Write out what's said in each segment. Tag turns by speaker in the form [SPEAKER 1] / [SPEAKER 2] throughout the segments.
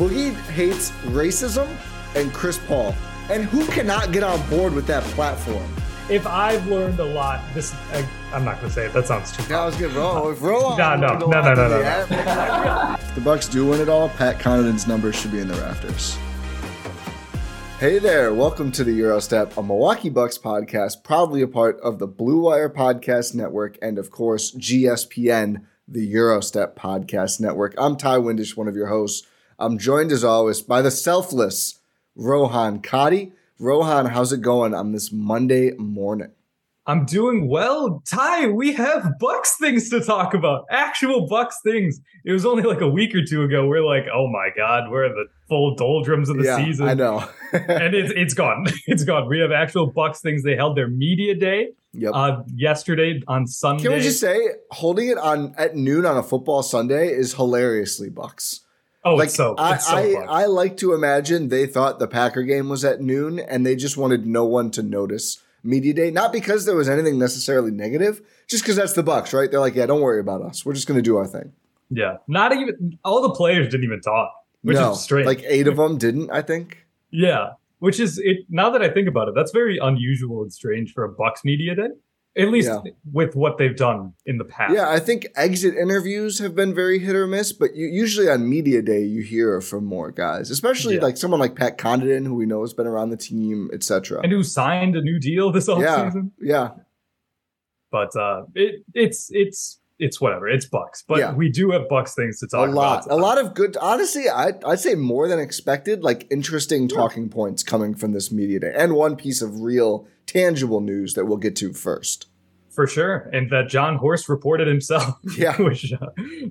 [SPEAKER 1] Boogie hates racism and Chris Paul. And who cannot get on board with that platform?
[SPEAKER 2] If I've learned a lot, this I, I'm not gonna say it. That sounds too.
[SPEAKER 1] That was good, bro. If Roll
[SPEAKER 2] No, no, no, no, no, no, no.
[SPEAKER 1] If the Bucks do win it all, Pat Connaughton's numbers should be in the rafters. Hey there, welcome to the Eurostep, a Milwaukee Bucks podcast, proudly a part of the Blue Wire Podcast Network and, of course, GSPN, the Eurostep Podcast Network. I'm Ty Windish, one of your hosts. I'm joined as always by the selfless Rohan Kadi. Rohan, how's it going on this Monday morning?
[SPEAKER 2] I'm doing well, Ty. We have Bucks things to talk about. Actual Bucks things. It was only like a week or two ago. We're like, oh my god, we're in the full doldrums of the
[SPEAKER 1] yeah,
[SPEAKER 2] season.
[SPEAKER 1] I know.
[SPEAKER 2] and it's it's gone. It's gone. We have actual Bucks things. They held their media day
[SPEAKER 1] yep.
[SPEAKER 2] uh, yesterday on Sunday.
[SPEAKER 1] Can we just say holding it on at noon on a football Sunday is hilariously Bucks.
[SPEAKER 2] Oh,
[SPEAKER 1] like
[SPEAKER 2] it's so,
[SPEAKER 1] I,
[SPEAKER 2] it's so
[SPEAKER 1] I. I like to imagine they thought the Packer game was at noon and they just wanted no one to notice media day. Not because there was anything necessarily negative, just because that's the Bucks, right? They're like, yeah, don't worry about us. We're just gonna do our thing.
[SPEAKER 2] Yeah, not even all the players didn't even talk, which
[SPEAKER 1] no,
[SPEAKER 2] is strange.
[SPEAKER 1] like eight of them didn't. I think.
[SPEAKER 2] yeah, which is it. Now that I think about it, that's very unusual and strange for a Bucks media day. At least
[SPEAKER 1] Yeah.
[SPEAKER 2] with what they've done in the past.
[SPEAKER 1] Yeah, I think exit interviews have been very hit or miss, but you, usually on media day you hear from more guys, especially
[SPEAKER 2] Yeah.
[SPEAKER 1] like someone like Pat Connaughton, who we know has been around the team, etc.
[SPEAKER 2] and who signed a new deal this
[SPEAKER 1] Yeah,
[SPEAKER 2] offseason.
[SPEAKER 1] yeah,
[SPEAKER 2] But uh, it it's it's it's whatever. It's Bucks, but
[SPEAKER 1] Yeah.
[SPEAKER 2] we do have Bucks things to talk a
[SPEAKER 1] lot,
[SPEAKER 2] about.
[SPEAKER 1] a lot of good. Honestly, I I'd say more than expected. Like interesting talking points coming from this media day, and one piece of real tangible news that we'll get to first.
[SPEAKER 2] for sure. And that John Horst reported himself.
[SPEAKER 1] Yeah.
[SPEAKER 2] which uh,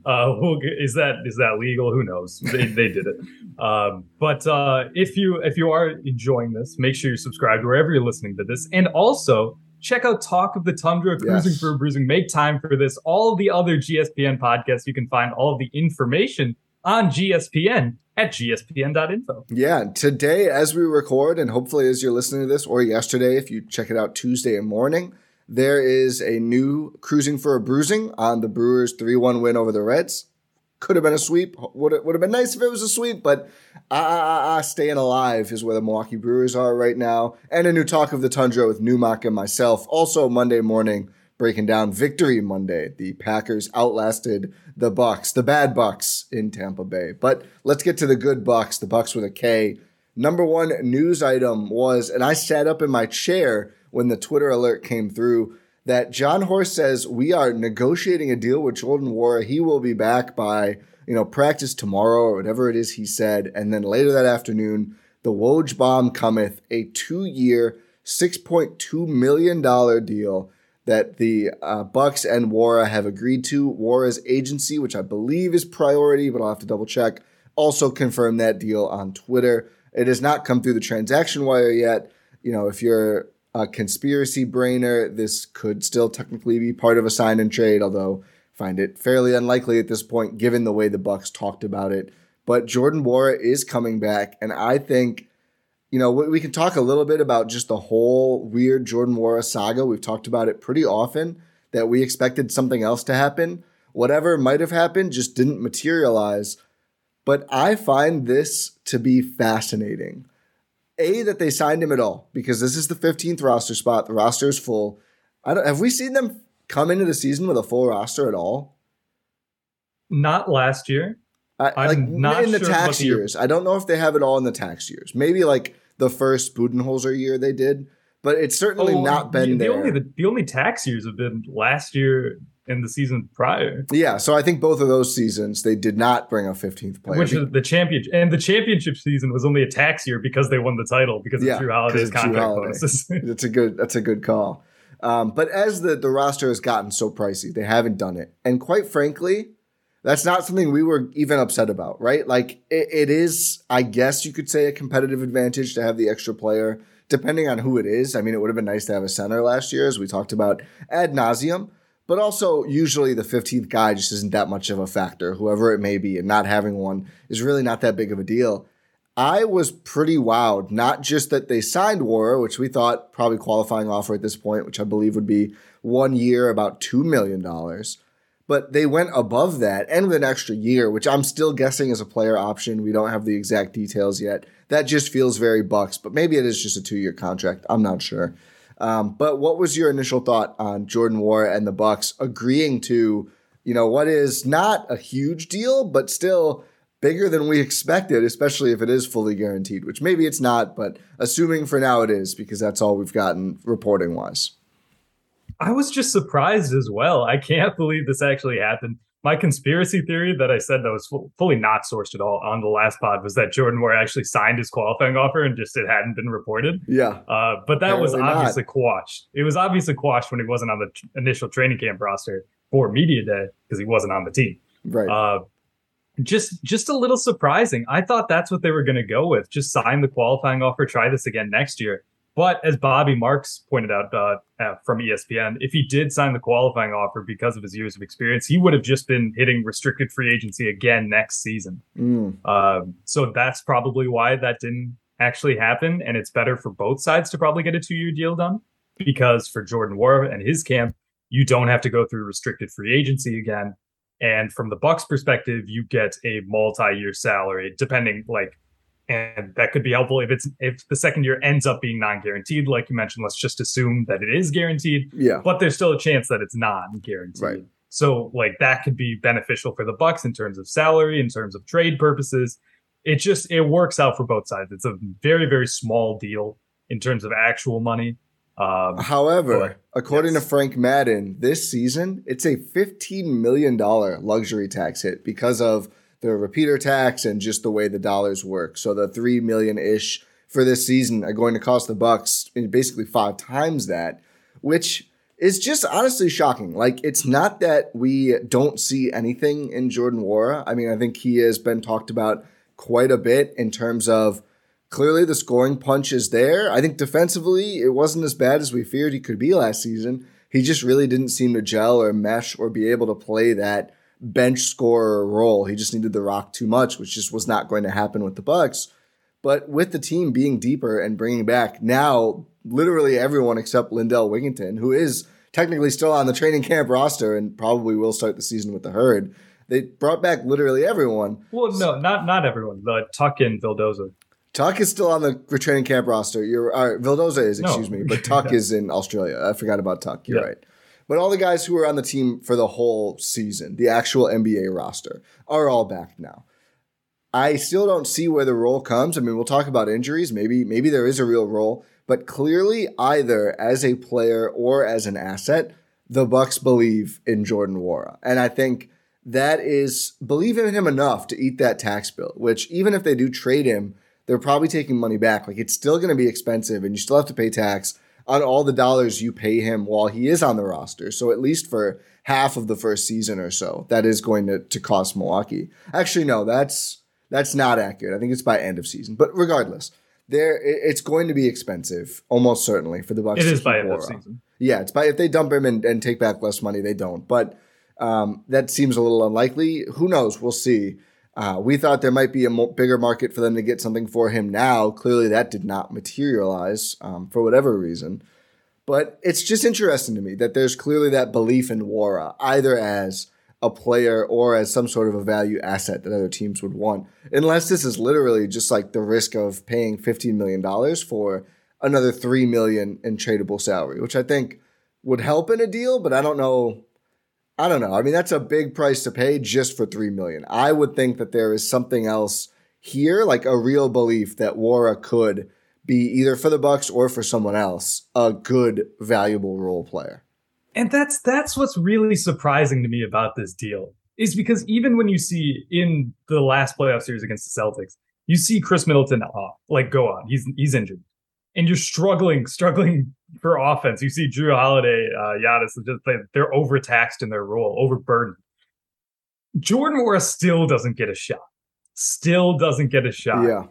[SPEAKER 2] uh, we'll get- is that is that legal? Who knows? They, they did it. Um, but uh, if you if you are enjoying this, make sure you subscribe subscribed wherever you're listening to this, and also check out Talk of the Tundra, Cruising
[SPEAKER 1] Yes.
[SPEAKER 2] for a Bruising. Make time for this. All the other GSPN podcasts, you can find all the information on GSPN at gspn.info.
[SPEAKER 1] Yeah, today as we record, and hopefully as you're listening to this, or yesterday if you check it out Tuesday morning, there is a new cruising for a bruising on the Brewers 3-1 win over the Reds. Could have been a sweep. Would would have been nice if it was a sweep, but ah, ah, ah, staying alive is where the Milwaukee Brewers are right now. And a new talk of the tundra with Newmark and myself. Also Monday morning, breaking down Victory Monday. The Packers outlasted the Bucks, the bad Bucks in Tampa Bay. But let's get to the good Bucks, the Bucks with a K. Number one news item was, and I sat up in my chair when the Twitter alert came through that John Horst says we are negotiating a deal with Jordan Nwora. He will be back by you know practice tomorrow or whatever it is he said, and then later that afternoon, the Woj bomb cometh, a two-year, six point two million dollar deal that the uh, Bucks and Nwora have agreed to. Nwora's agency, which I believe is priority, but I'll have to double check, also confirmed that deal on Twitter. It has not come through the transaction wire yet. You know, if you're a conspiracy brainer, this could still technically be part of a sign and trade, although find it fairly unlikely at this point, given the way the Bucks talked about it. But Jordan Nwora is coming back, and I think, you know, we can talk a little bit about just the whole weird Jordan Nwora saga. We've talked about it pretty often. that we expected something else to happen. Whatever might have happened just didn't materialize. But I find this to be fascinating. A, that they signed him at all, because this is the 15th roster spot. The roster is full. I don't, have we seen them come into the season with a full roster at all?
[SPEAKER 2] Not last year.
[SPEAKER 1] I, like not in the sure tax years. I don't know if they have it all in the tax years. Maybe like the first Budenholzer year they did, but it's certainly oh, not been
[SPEAKER 2] the,
[SPEAKER 1] there.
[SPEAKER 2] Only, the, the only tax years have been last year and the season prior.
[SPEAKER 1] Yeah, so I think both of those seasons they did not bring a 15th player.
[SPEAKER 2] Which is the championship, and the championship season was only a tax year because they won the title because yeah, of Jrue Holiday's contract Holiday. bonuses.
[SPEAKER 1] that's a good. That's a good call. Um, but as the the roster has gotten so pricey, they haven't done it, and quite frankly, that's not something we were even upset about, right? Like it, it is, I guess you could say, a competitive advantage to have the extra player, depending on who it is. I mean, it would have been nice to have a center last year, as we talked about ad nauseum. But also, usually the 15th guy just isn't that much of a factor, whoever it may be, and not having one is really not that big of a deal. I was pretty wowed, not just that they signed Nwora, which we thought probably qualifying offer at this point, which I believe would be one year, about $2 million but they went above that and with an extra year, which I'm still guessing is a player option. We don't have the exact details yet. That just feels very Bucks, but maybe it is just a two year contract. I'm not sure. Um, but what was your initial thought on Jordan Nwora and the Bucks agreeing to, you know, what is not a huge deal, but still bigger than we expected, especially if it is fully guaranteed, which maybe it's not, but assuming for now it is because that's all we've gotten reporting wise.
[SPEAKER 2] I was just surprised as well. I can't believe this actually happened. My conspiracy theory that I said that was full, fully not sourced at all on the last pod was that Jordan Nwora actually signed his qualifying offer and just it hadn't been reported.
[SPEAKER 1] Yeah.
[SPEAKER 2] Uh, but that Apparently was obviously not. quashed. It was obviously quashed when he wasn't on the t- initial training camp roster for media day because he wasn't on the team.
[SPEAKER 1] Right. Uh,
[SPEAKER 2] just just a little surprising. I thought that's what they were going to go with. Just sign the qualifying offer, try this again next year. But as Bobby Marks pointed out uh, uh, from ESPN, if he did sign the qualifying offer because of his years of experience, he would have just been hitting restricted free agency again next season. Mm. Uh, so that's probably why that didn't actually happen. And it's better for both sides to probably get a two year deal done because for Jordan Nwora and his camp, you don't have to go through restricted free agency again. And from the Bucks perspective, you get a multi year salary, depending like and that could be helpful if it's if the second year ends up being non-guaranteed like you mentioned let's just assume that it is guaranteed
[SPEAKER 1] yeah.
[SPEAKER 2] but there's still a chance that it's non-guaranteed.
[SPEAKER 1] Right.
[SPEAKER 2] So like that could be beneficial for the bucks in terms of salary in terms of trade purposes. It just it works out for both sides. It's a very very small deal in terms of actual money.
[SPEAKER 1] Um, However, but, according yes. to Frank Madden, this season it's a $15 million luxury tax hit because of the repeater tax and just the way the dollars work. So the three million ish for this season are going to cost the Bucks basically five times that, which is just honestly shocking. Like it's not that we don't see anything in Jordan Nwora. I mean, I think he has been talked about quite a bit in terms of clearly the scoring punch is there. I think defensively it wasn't as bad as we feared he could be last season. He just really didn't seem to gel or mesh or be able to play that bench scorer role. He just needed the rock too much, which just was not going to happen with the Bucks. But with the team being deeper and bringing back now literally everyone except Lindell Wigginton, who is technically still on the training camp roster and probably will start the season with the herd. They brought back literally everyone.
[SPEAKER 2] Well, no, not not everyone. But Tuck and Vildoza.
[SPEAKER 1] Tuck is still on the training camp roster. You're all right. Vildoza is, excuse no. me, but Tuck is in Australia. I forgot about Tuck. You're yeah. right. But all the guys who were on the team for the whole season, the actual NBA roster, are all back now. I still don't see where the role comes. I mean, we'll talk about injuries. Maybe maybe there is a real role, but clearly either as a player or as an asset, the Bucks believe in Jordan Nwora. And I think that is believe in him enough to eat that tax bill, which even if they do trade him, they're probably taking money back. Like it's still going to be expensive and you still have to pay tax on all the dollars you pay him while he is on the roster. So at least for half of the first season or so, that is going to, to cost Milwaukee. Actually, no, that's that's not accurate. I think it's by end of season. But regardless, there it's going to be expensive, almost certainly for the Bucks.
[SPEAKER 2] It is by end of season.
[SPEAKER 1] Yeah, it's by if they dump him and, and take back less money, they don't. But um, that seems a little unlikely. Who knows? We'll see. Uh, we thought there might be a mo- bigger market for them to get something for him now. Clearly, that did not materialize um, for whatever reason. But it's just interesting to me that there's clearly that belief in Nwora, either as a player or as some sort of a value asset that other teams would want. Unless this is literally just like the risk of paying $15 million for another 3 million in tradable salary, which I think would help in a deal, but I don't know. I don't know. I mean, that's a big price to pay just for 3 million. I would think that there is something else here, like a real belief that Nwora could be either for the Bucks or for someone else a good, valuable role player.
[SPEAKER 2] And that's that's what's really surprising to me about this deal is because even when you see in the last playoff series against the Celtics, you see Khris Middleton off, like go on, he's he's injured, and you're struggling, struggling for offense. You see Jrue Holiday, uh, Giannis, just they're overtaxed in their role, overburdened. Jordan Nwora still doesn't get a shot. Still doesn't get a shot.
[SPEAKER 1] Yeah.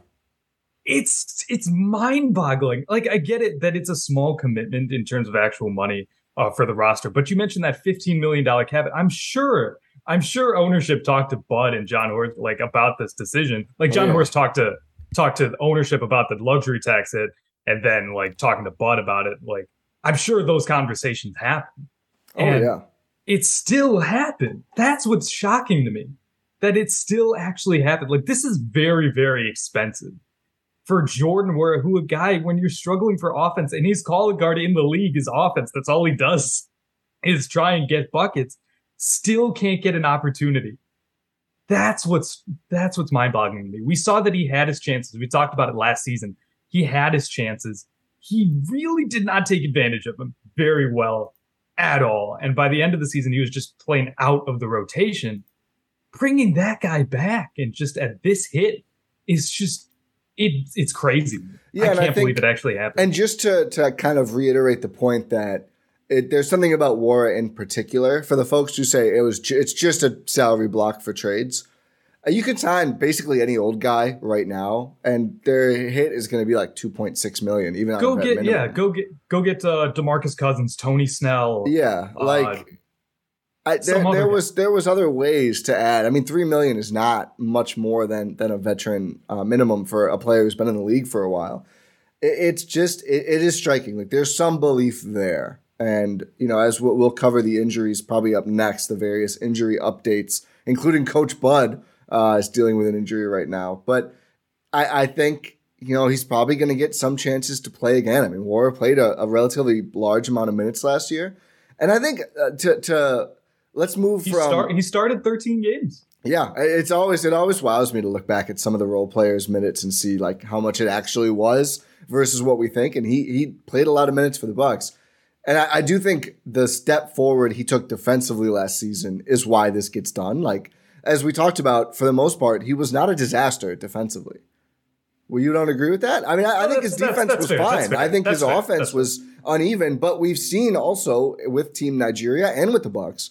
[SPEAKER 2] It's it's mind-boggling. Like I get it that it's a small commitment in terms of actual money uh, for the roster. But you mentioned that $15 million cap. I'm sure, I'm sure ownership talked to Bud and John Horst like about this decision. Like John oh, yeah. Horst talked to talked to ownership about the luxury tax hit, and then like talking to Bud about it. Like I'm sure those conversations happen.
[SPEAKER 1] Oh and yeah,
[SPEAKER 2] it still happened. That's what's shocking to me. That it still actually happened. Like this is very, very expensive for Jordan, where who a guy when you're struggling for offense and he's calling guard in the league is offense. That's all he does is try and get buckets. Still can't get an opportunity. That's what's that's what's mind-boggling to me. We saw that he had his chances. We talked about it last season. He had his chances. He really did not take advantage of them very well at all. And by the end of the season, he was just playing out of the rotation. Bringing that guy back and just at this hit is just it, it's crazy. Yeah, I can't I think, believe it actually happened.
[SPEAKER 1] And just to to kind of reiterate the point that it, there's something about Nwora in particular for the folks who say it was ju- it's just a salary block for trades. Uh, you can sign basically any old guy right now, and their hit is going to be like 2.6 million. Even
[SPEAKER 2] go get yeah, go get go get uh, Demarcus Cousins, Tony Snell.
[SPEAKER 1] Yeah, like uh, I, there, there was there was other ways to add. I mean, three million is not much more than than a veteran uh, minimum for a player who's been in the league for a while. It, it's just it, it is striking. Like there's some belief there, and you know, as we'll, we'll, cover the injuries probably up next, the various injury updates, including Coach Bud uh, is dealing with an injury right now. But I, I think you know he's probably going to get some chances to play again. I mean, Nwora played a, a relatively large amount of minutes last year, and I think uh, to to let's move
[SPEAKER 2] he
[SPEAKER 1] from.
[SPEAKER 2] Start, he started 13 games.
[SPEAKER 1] Yeah, it's always it always wows me to look back at some of the role players' minutes and see like how much it actually was versus what we think. And he he played a lot of minutes for the Bucks, and I, I do think the step forward he took defensively last season is why this gets done. Like as we talked about, for the most part, he was not a disaster defensively. Well, you don't agree with that? I mean, I, I think his defense that's, that's was fair, fine. I think his fair. offense was uneven, but we've seen also with Team Nigeria and with the Bucks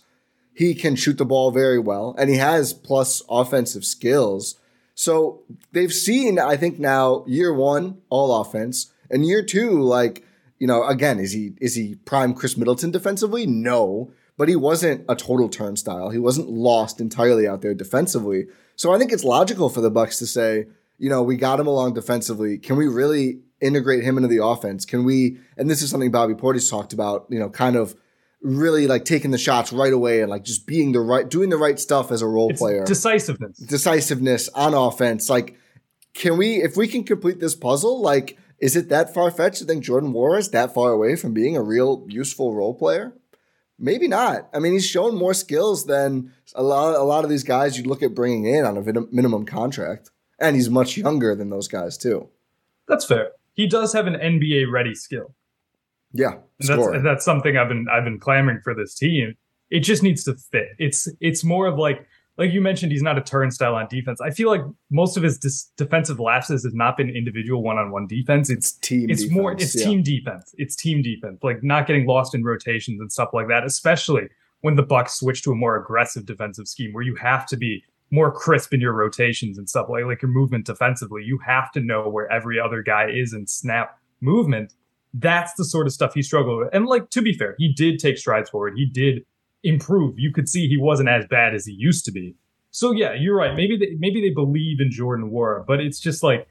[SPEAKER 1] he can shoot the ball very well and he has plus offensive skills. So they've seen, I think now year one, all offense and year two, like, you know, again, is he, is he prime Khris Middleton defensively? No, but he wasn't a total turnstile. He wasn't lost entirely out there defensively. So I think it's logical for the Bucks to say, you know, we got him along defensively. Can we really integrate him into the offense? Can we, and this is something Bobby Portis talked about, you know, kind of really like taking the shots right away and like just being the right doing the right stuff as a role it's player.
[SPEAKER 2] Decisiveness.
[SPEAKER 1] Decisiveness on offense. Like can we if we can complete this puzzle, like is it that far fetched to think Jordan Nwora is that far away from being a real useful role player? Maybe not. I mean, he's shown more skills than a lot a lot of these guys you'd look at bringing in on a minimum contract. And he's much younger than those guys too.
[SPEAKER 2] That's fair. He does have an NBA ready skill.
[SPEAKER 1] Yeah,
[SPEAKER 2] and that's and that's something I've been I've been clamoring for this team. It just needs to fit. It's it's more of like like you mentioned, he's not a turnstile on defense. I feel like most of his dis- defensive lapses has not been individual one-on-one defense. It's,
[SPEAKER 1] team.
[SPEAKER 2] It's
[SPEAKER 1] defense,
[SPEAKER 2] more. It's yeah. team defense. It's team defense. Like not getting lost in rotations and stuff like that. Especially when the Bucks switch to a more aggressive defensive scheme, where you have to be more crisp in your rotations and stuff like like your movement defensively. You have to know where every other guy is in snap movement that's the sort of stuff he struggled with. And like to be fair, he did take strides forward. He did improve. You could see he wasn't as bad as he used to be. So yeah, you're right. Maybe they, maybe they believe in Jordan Nwora, but it's just like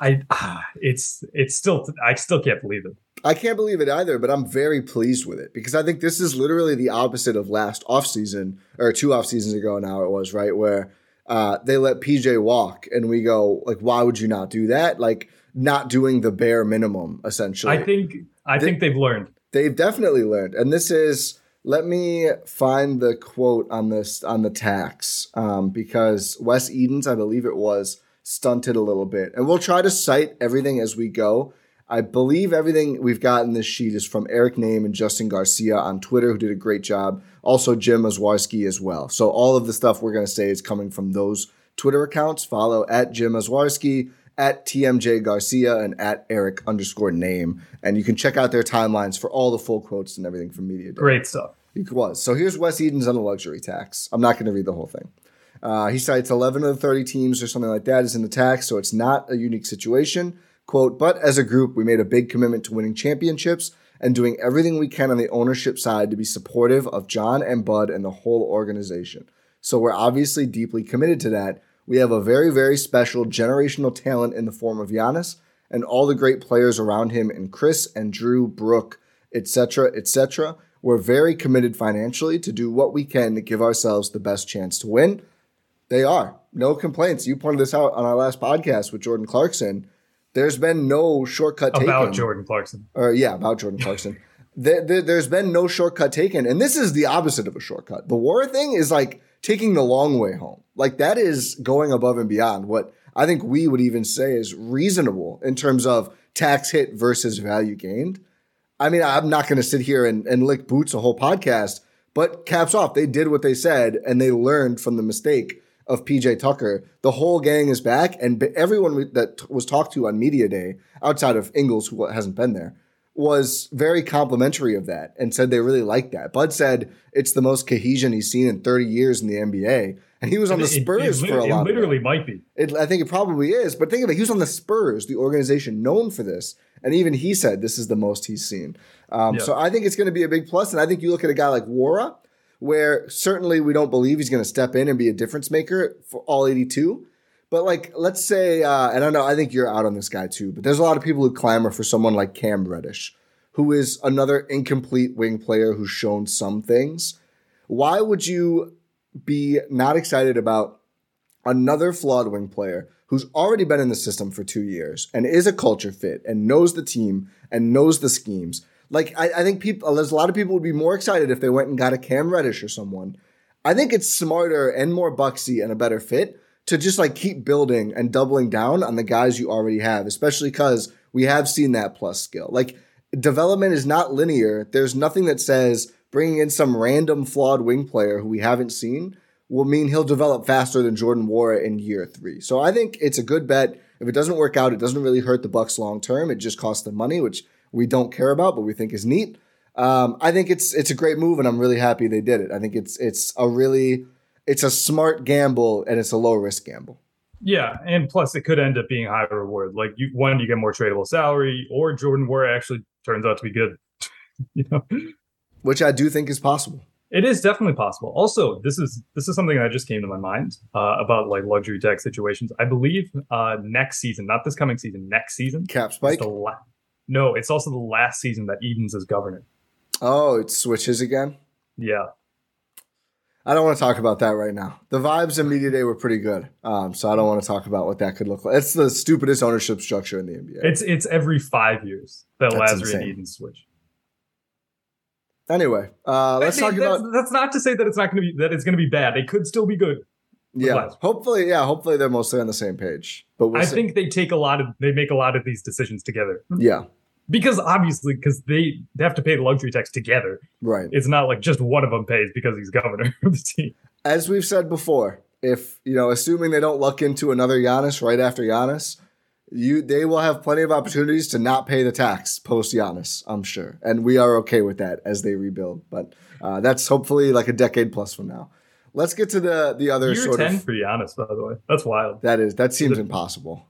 [SPEAKER 2] I ah, it's it's still I still can't believe it.
[SPEAKER 1] I can't believe it either, but I'm very pleased with it because I think this is literally the opposite of last offseason or two off seasons ago now it was, right? Where uh, they let PJ walk and we go, like, why would you not do that? Like not doing the bare minimum, essentially.
[SPEAKER 2] I think I they, think they've learned.
[SPEAKER 1] They've definitely learned. And this is let me find the quote on this on the tax um, because Wes Edens, I believe it was, stunted a little bit. And we'll try to cite everything as we go. I believe everything we've got in this sheet is from Eric Nehm and Justin Garcia on Twitter, who did a great job. Also, Jim Owczarski as well. So, all of the stuff we're going to say is coming from those Twitter accounts. Follow at Jim Owczarski, at TMJ Garcia, and at Eric underscore nehm. And you can check out their timelines for all the full quotes and everything from Media Day.
[SPEAKER 2] Great stuff.
[SPEAKER 1] It was. So, here's Wes Edens on the luxury tax. I'm not going to read the whole thing. Uh, he cites 11 of the 30 teams or something like that is in the tax, so it's not a unique situation. Quote, but as a group, we made a big commitment to winning championships and doing everything we can on the ownership side to be supportive of John and Bud and the whole organization. So we're obviously deeply committed to that. We have a very, very special generational talent in the form of Giannis and all the great players around him and Khris and Jrue, Brooke, etc., etc. We're very committed financially to do what we can to give ourselves the best chance to win. They are. No complaints. You pointed this out on our last podcast with Jordan Clarkson. There's been no shortcut
[SPEAKER 2] taken.
[SPEAKER 1] About
[SPEAKER 2] Jordan Clarkson.
[SPEAKER 1] Or, yeah, about Jordan Clarkson. there, there, there's been no shortcut taken. And this is the opposite of a shortcut. The war thing is like taking the long way home. Like that is going above and beyond what I think we would even say is reasonable in terms of tax hit versus value gained. I mean, I'm not going to sit here and, and lick boots a whole podcast, but caps off, they did what they said and they learned from the mistake of PJ Tucker. The whole gang is back, and everyone that was talked to on media day, outside of Ingles, who hasn't been there, was very complimentary of that and said they really liked that. Bud said it's the most cohesion he's seen in 30 years in the NBA. And he was on the Spurs it, it, for a
[SPEAKER 2] lot.
[SPEAKER 1] It
[SPEAKER 2] literally might be.
[SPEAKER 1] It, I think it probably is. But think of it, he was on the Spurs, the organization known for this. And even he said this is the most he's seen. Um, yeah. So I think it's going to be a big plus. And I think you look at a guy like Nwora, where certainly we don't believe he's going to step in and be a difference maker for all 82. But like, let's say, uh, and I know I think you're out on this guy too, but there's a lot of people who clamor for someone like Cam Reddish, who is another incomplete wing player who's shown some things. Why would you be not excited about another flawed wing player who's already been in the system for two years and is a culture fit and knows the team and knows the schemes like I, I think people, there's a lot of people would be more excited if they went and got a Cam Reddish or someone. I think it's smarter and more bucksy and a better fit to just like keep building and doubling down on the guys you already have, especially because we have seen that plus skill. Like development is not linear. There's nothing that says bringing in some random flawed wing player who we haven't seen will mean he'll develop faster than Jordan Nwora in year three. So I think it's a good bet. If it doesn't work out, it doesn't really hurt the Bucks long term. It just costs them money, which we don't care about, but we think is neat. Um, I think it's it's a great move, and I'm really happy they did it. I think it's it's a really it's a smart gamble, and it's a low risk gamble.
[SPEAKER 2] Yeah, and plus it could end up being high reward. Like you, one, you get more tradable salary, or Jordan Nwora actually turns out to be good. you know,
[SPEAKER 1] which I do think is possible.
[SPEAKER 2] It is definitely possible. Also, this is this is something that just came to my mind uh, about like luxury tax situations. I believe uh, next season, not this coming season, next season,
[SPEAKER 1] cap spike.
[SPEAKER 2] La- no, it's also the last season that Edens is governor.
[SPEAKER 1] Oh, it switches again?
[SPEAKER 2] Yeah.
[SPEAKER 1] I don't want to talk about that right now. The vibes in media day were pretty good, um, so I don't want to talk about what that could look like. It's the stupidest ownership structure in the NBA.
[SPEAKER 2] It's it's every five years that that's insane. and Eden switch.
[SPEAKER 1] Anyway, uh, let's talk
[SPEAKER 2] that's,
[SPEAKER 1] about.
[SPEAKER 2] That's not to say that it's not going to be that it's going to be bad. It could still be good.
[SPEAKER 1] Yeah, hopefully, yeah, hopefully they're mostly on the same page. But we'll
[SPEAKER 2] I
[SPEAKER 1] see.
[SPEAKER 2] think they take a lot of they make a lot of these decisions together.
[SPEAKER 1] Yeah,
[SPEAKER 2] because obviously because they, they have to pay the luxury tax together.
[SPEAKER 1] Right.
[SPEAKER 2] It's not like just one of them pays because he's governor of the team.
[SPEAKER 1] As we've said before if you know assuming they don't luck into another Giannis right after Giannis you they will have plenty of opportunities to not pay the tax post Giannis I'm sure. And we are okay with that as they rebuild. But uh, that's hopefully like a decade plus from now. Let's get to the the other
[SPEAKER 2] Year
[SPEAKER 1] sort
[SPEAKER 2] 10
[SPEAKER 1] of
[SPEAKER 2] for Giannis by the way. That's wild.
[SPEAKER 1] That is that seems impossible.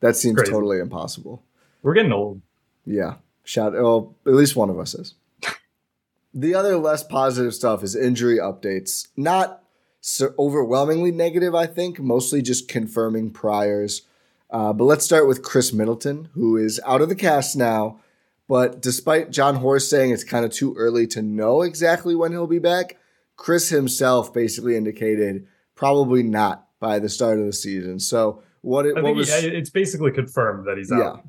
[SPEAKER 1] That seems Crazy. totally impossible.
[SPEAKER 2] We're getting old
[SPEAKER 1] yeah. Shout well, at least one of us is. the other less positive stuff is injury updates. Not so overwhelmingly negative, I think, mostly just confirming priors. Uh, but let's start with Khris Middleton, who is out of the cast now. But despite John Horst saying it's kind of too early to know exactly when he'll be back, Khris himself basically indicated probably not by the start of the season. So what it
[SPEAKER 2] I
[SPEAKER 1] what was
[SPEAKER 2] it's basically confirmed that he's out.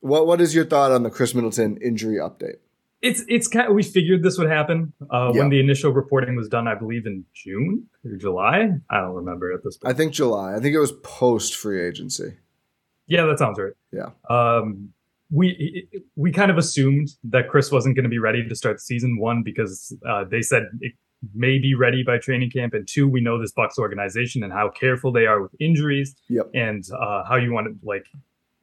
[SPEAKER 1] What what is your thought on the Khris Middleton injury update?
[SPEAKER 2] It's it's kind of, we figured this would happen uh,
[SPEAKER 1] Yeah.
[SPEAKER 2] when the initial reporting was done. I believe in June or July. I don't remember at this point.
[SPEAKER 1] I think July. I think it was post free agency.
[SPEAKER 2] yeah, that sounds right.
[SPEAKER 1] Yeah.
[SPEAKER 2] Um, we we kind of assumed that Khris wasn't going to be ready to start season. One because uh, they said it may be ready by training camp, and two, we know this Bucks organization and how careful they are with injuries
[SPEAKER 1] Yep.
[SPEAKER 2] and uh, how you want to like,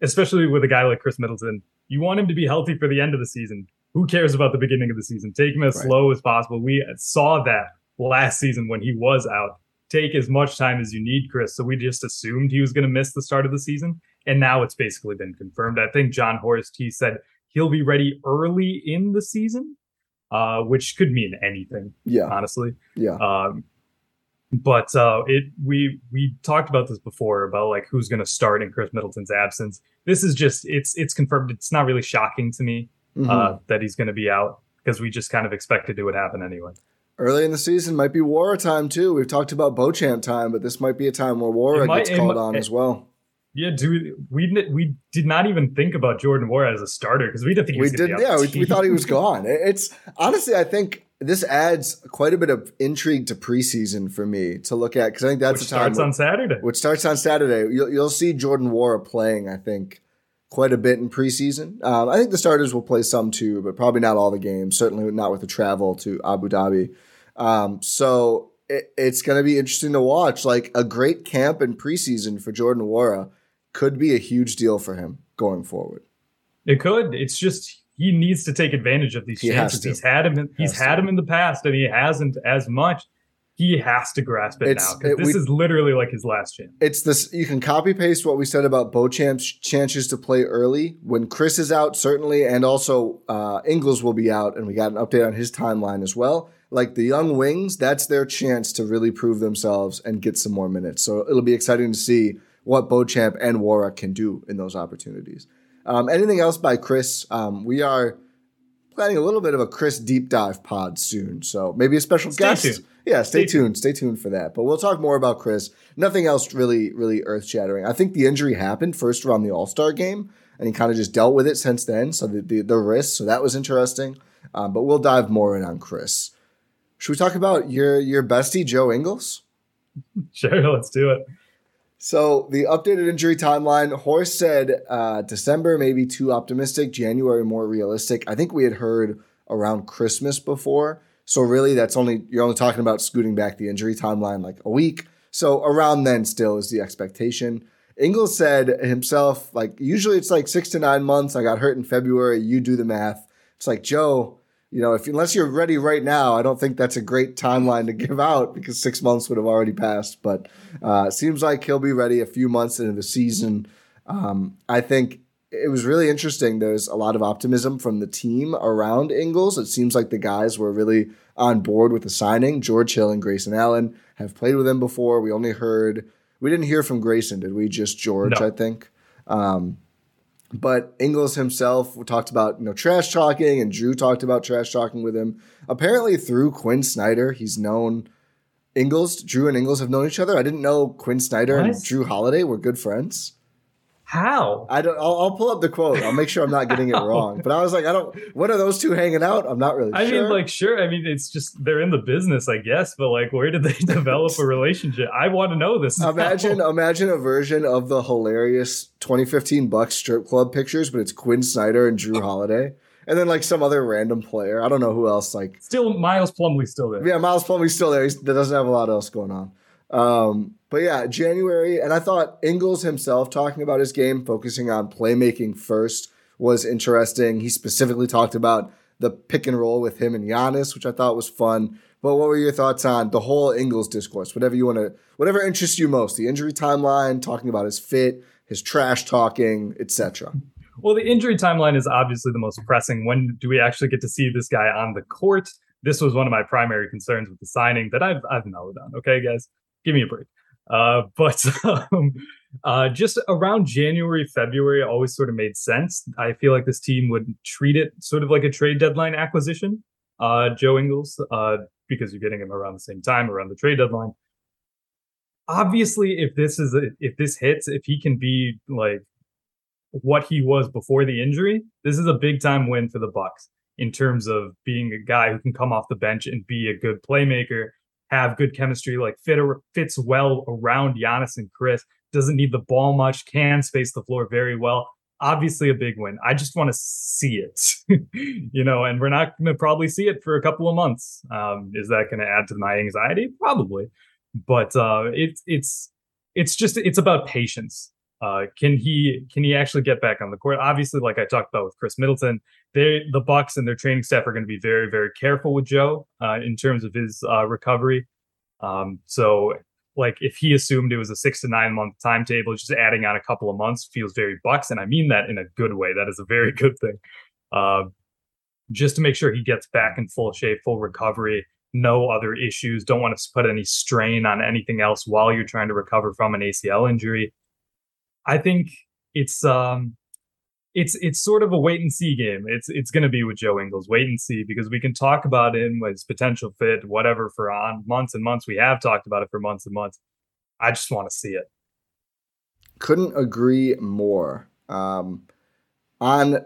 [SPEAKER 2] especially with a guy like Khris Middleton, you want him to be healthy for the end of the season. Who cares about the beginning of the season? Take him as
[SPEAKER 1] Right.
[SPEAKER 2] slow as possible. We saw that last season when he was out. Take as much time as you need, Khris. So we just assumed he was going to miss the start of the season, and now it's basically been confirmed. I think John Horst he said he'll be ready early in the season, uh, which could mean anything,
[SPEAKER 1] Yeah.
[SPEAKER 2] honestly.
[SPEAKER 1] Yeah.
[SPEAKER 2] Um, but uh, it we we talked about this before about like who's going to start in Khris Middleton's absence. This is just it's it's confirmed. It's not really shocking to me
[SPEAKER 1] Mhm.
[SPEAKER 2] uh, that he's going to be out because we just kind of expected it would happen anyway.
[SPEAKER 1] Early in the season might be Nwora time too. We've talked about Beauchamp time, but this might be a time where Nwora
[SPEAKER 2] It might-
[SPEAKER 1] gets called
[SPEAKER 2] might-
[SPEAKER 1] on as well.
[SPEAKER 2] Yeah, do we we we did not even think about Jordan Nwora as a starter because we didn't think he
[SPEAKER 1] We did,
[SPEAKER 2] be
[SPEAKER 1] yeah. We, we thought he was gone. It's honestly, I think this adds quite a bit of intrigue to preseason for me to look at because I think that's
[SPEAKER 2] which
[SPEAKER 1] the time
[SPEAKER 2] starts
[SPEAKER 1] where-
[SPEAKER 2] on Saturday.
[SPEAKER 1] which starts on Saturday. You'll, you'll see Jordan Nwora playing, I think, quite a bit in preseason. Um, I think the starters will play some too, but probably not all the games. Certainly not with the travel to Abu Dhabi. Um, so it, it's going to be interesting to watch. Like a great camp in preseason for Jordan Nwora could be a huge deal for him going forward.
[SPEAKER 2] It could. It's just he needs to take advantage of these
[SPEAKER 1] He
[SPEAKER 2] chances. He's had him. In, he's
[SPEAKER 1] Has
[SPEAKER 2] had
[SPEAKER 1] to.
[SPEAKER 2] him in the past, and he hasn't as much. He has to grasp it
[SPEAKER 1] It's-
[SPEAKER 2] now
[SPEAKER 1] it-
[SPEAKER 2] this
[SPEAKER 1] we-
[SPEAKER 2] is literally like his last chance.
[SPEAKER 1] It's this. You can copy paste what we said about Beauchamp's chances to play early when Khris is out, certainly, and also uh, Ingles will be out, and we got an update on his timeline as well. Like the young wings, that's their chance to really prove themselves and get some more minutes. So it'll be exciting to see what Beauchamp and Nwora can do in those opportunities. Um, anything else by Khris? Um, we are planning a little bit of a Khris deep dive pod soon. So maybe a special
[SPEAKER 2] Stay
[SPEAKER 1] guest.
[SPEAKER 2] tuned.
[SPEAKER 1] Yeah, stay,
[SPEAKER 2] Stay
[SPEAKER 1] tuned. Stay tuned for that. But we'll talk more about Khris. Nothing else really, really earth shattering. I think the injury happened first around the All Star game, and he kind of just dealt with it since then. So the the, the wrist. So that was interesting. Um, but we'll dive more in on Khris. Should we talk about your your bestie Joe Ingles?
[SPEAKER 2] Sure, let's do it.
[SPEAKER 1] So the updated injury timeline, Horst said uh, December maybe too optimistic, January more realistic. I think we had heard around Christmas before. So really that's only you're only talking about scooting back the injury timeline like a week. So around then still is the expectation. Ingles said himself, like usually it's like six to nine months. I got hurt in February. You do the math. It's like Joe, you know, if unless you're ready right now, I don't think that's a great timeline to give out because six months would have already passed. But uh, seems like he'll be ready a few months into the season. Um, I think it was really interesting. There's a lot of optimism from the team around Ingles. It seems like the guys were really on board with the signing. George Hill and Grayson Allen have played with him before. We only heard, we didn't hear from Grayson, did we? Just George,
[SPEAKER 2] No.
[SPEAKER 1] I think. Um, but Ingles himself talked about you know trash talking, and Jrue talked about trash talking with him. Apparently, through Quin Snyder, he's known Ingles. Jrue and Ingles have known each other. I didn't know Quin Snyder and Jrue Holiday were good friends.
[SPEAKER 2] How?
[SPEAKER 1] I don't. I'll, I'll pull up the quote. I'll make sure I'm not getting it wrong. But I was like, I don't. What are those two hanging out? I'm not really sure.
[SPEAKER 2] I
[SPEAKER 1] sure.
[SPEAKER 2] mean, like, sure. I mean, it's just they're in the business, I guess. But like, where did they develop a relationship? I want to know this. now.
[SPEAKER 1] Imagine, imagine a version of the hilarious 2015 Bucks strip club pictures, but it's Quin Snyder and Jrue Holiday, and then like some other random player. I don't know who else. Like,
[SPEAKER 2] still Miles Plumlee's still there.
[SPEAKER 1] yeah, Miles Plumlee's still there. He's, that doesn't have a lot else going on. Um, but yeah, January, and I thought Ingles himself talking about his game, focusing on playmaking first, was interesting. He specifically talked about the pick and roll with him and Giannis, which I thought was fun. But what were your thoughts on the whole Ingles discourse? Whatever you want to, whatever interests you most, the injury timeline, talking about his fit, his trash talking, etc.
[SPEAKER 2] Well, the injury timeline is obviously the most pressing. When do we actually get to see this guy on the court? This was one of my primary concerns with the signing that I've I've mellowed on. Okay, guys, give me a break. Uh, but um, uh, just around January, February, always sort of made sense. I feel like this team would treat it sort of like a trade deadline acquisition. Uh, Joe Ingles, uh, because you're getting him around the same time, around the trade deadline. Obviously, if this is a, if this hits, if he can be like what he was before the injury, this is a big time win for the Bucks in terms of being a guy who can come off the bench and be a good playmaker, have good chemistry, like fit or fits well around Giannis and Khris. Doesn't need the ball much, can space the floor very well. Obviously, a big win. I just want to see it, you know, and we're not going to probably see it for a couple of months. Um, is that going to add to my anxiety? Probably, but uh, it's it's it's just it's about patience uh, can he can he actually get back on the court? Obviously, like I talked about with Khris Middleton, they the Bucks and their training staff are going to be very very careful with Joe uh, in terms of his uh, recovery. Um, so, like if he assumed it was a six to nine month timetable, just adding on a couple of months feels very Bucks, and I mean that in a good way. That is a very good thing. Uh, just to make sure he gets back in full shape, full recovery. No other issues. Don't want to put any strain on anything else while you're trying to recover from an ACL injury. I think it's um it's it's sort of a wait and see game. It's it's going to be with Joe Ingles, wait and see, because we can talk about him, his potential fit, whatever, for on months and months. We have talked about it for months and months. I just want to see it.
[SPEAKER 1] Couldn't agree more. Um, on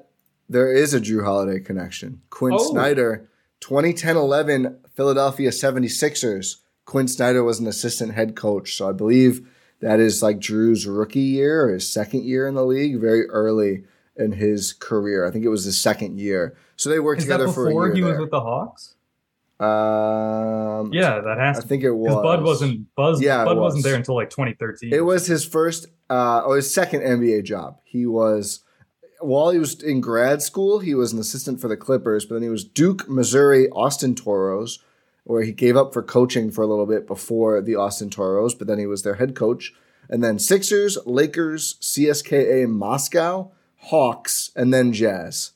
[SPEAKER 1] there is a Jrue Holiday connection. Quin
[SPEAKER 2] Oh.
[SPEAKER 1] Snyder, 2010-11 Philadelphia 76ers. Quin Snyder was an assistant head coach, so I believe that is like Jrue's rookie year or his second year in the league, very early in his career. I think it was his second year. So they worked
[SPEAKER 2] Is
[SPEAKER 1] together for a
[SPEAKER 2] before
[SPEAKER 1] year.
[SPEAKER 2] he was
[SPEAKER 1] there.
[SPEAKER 2] with the Hawks?
[SPEAKER 1] um,
[SPEAKER 2] Yeah, that has
[SPEAKER 1] I
[SPEAKER 2] to.
[SPEAKER 1] think it was.
[SPEAKER 2] Bud wasn't Buzz.
[SPEAKER 1] Yeah,
[SPEAKER 2] Bud
[SPEAKER 1] was.
[SPEAKER 2] wasn't there until like 2013.
[SPEAKER 1] It was his first uh, or his second NBA job. He was while he was in grad school, he was an assistant for the Clippers, but then he was Duke, Missouri, Austin Toros, where he gave up for coaching for a little bit before the Austin Toros, but then he was their head coach. And then Sixers, Lakers, CSKA Moscow, Hawks, and then Jazz.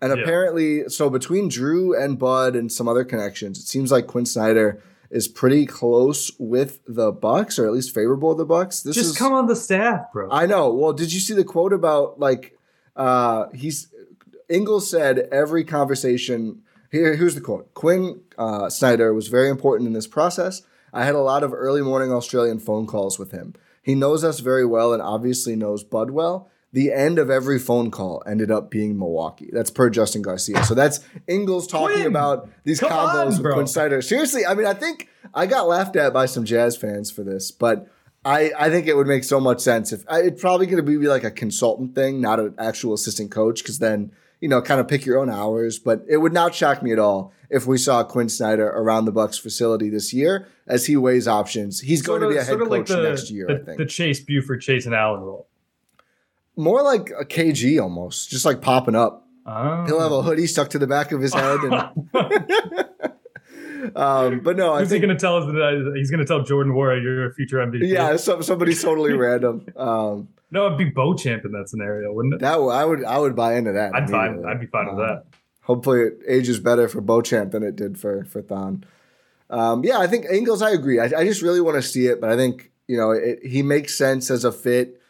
[SPEAKER 1] And
[SPEAKER 2] Yeah.
[SPEAKER 1] apparently, so between Jrue and Bud and some other connections, it seems like Quin Snyder is pretty close with the Bucks, or at least favorable of the Bucks. This
[SPEAKER 2] just
[SPEAKER 1] is,
[SPEAKER 2] come on the staff, bro.
[SPEAKER 1] I know. Well, did you see the quote about like uh he's Ingles said every conversation. Here, here's the quote: Quin uh, Snyder was very important in this process. I had a lot of early morning Australian phone calls with him. He knows us very well and obviously knows Bud well. The end of every phone call ended up being Milwaukee. That's per Justin Garcia. So that's Ingles talking
[SPEAKER 2] Quin,
[SPEAKER 1] about these combos
[SPEAKER 2] on,
[SPEAKER 1] with. Quin Snyder. Seriously, I mean, I think I got laughed at by some Jazz fans for this, but I, I think it would make so much sense if it's probably going to be like a consultant thing, not an actual assistant coach, because then you know kind of pick your own hours. But it would not shock me at all if we saw Quin Snyder around the Bucks facility this year as he weighs options. He's going to be a head coach next year,
[SPEAKER 2] the,
[SPEAKER 1] I think.
[SPEAKER 2] the Chase Buford, Chase and Allen role.
[SPEAKER 1] More like a KG almost, just like popping up.
[SPEAKER 2] Oh.
[SPEAKER 1] He'll have a hoodie stuck to the back of his head, and um, but no, I
[SPEAKER 2] Who's he going to tell us that he's going to tell Jordan Nwora you're a future MVP?
[SPEAKER 1] yeah, some, somebody totally random. Um,
[SPEAKER 2] No, it'd be Beauchamp in that scenario, wouldn't it?
[SPEAKER 1] that w- I would I would buy into that.
[SPEAKER 2] I'd
[SPEAKER 1] immediately.
[SPEAKER 2] I'd be fine with
[SPEAKER 1] Um,
[SPEAKER 2] that.
[SPEAKER 1] Hopefully, it ages better for Beauchamp than it did for for Thon. Um, yeah, I think Ingles. I agree. I, I just really want to see it, but I think you know it, he makes sense as a fit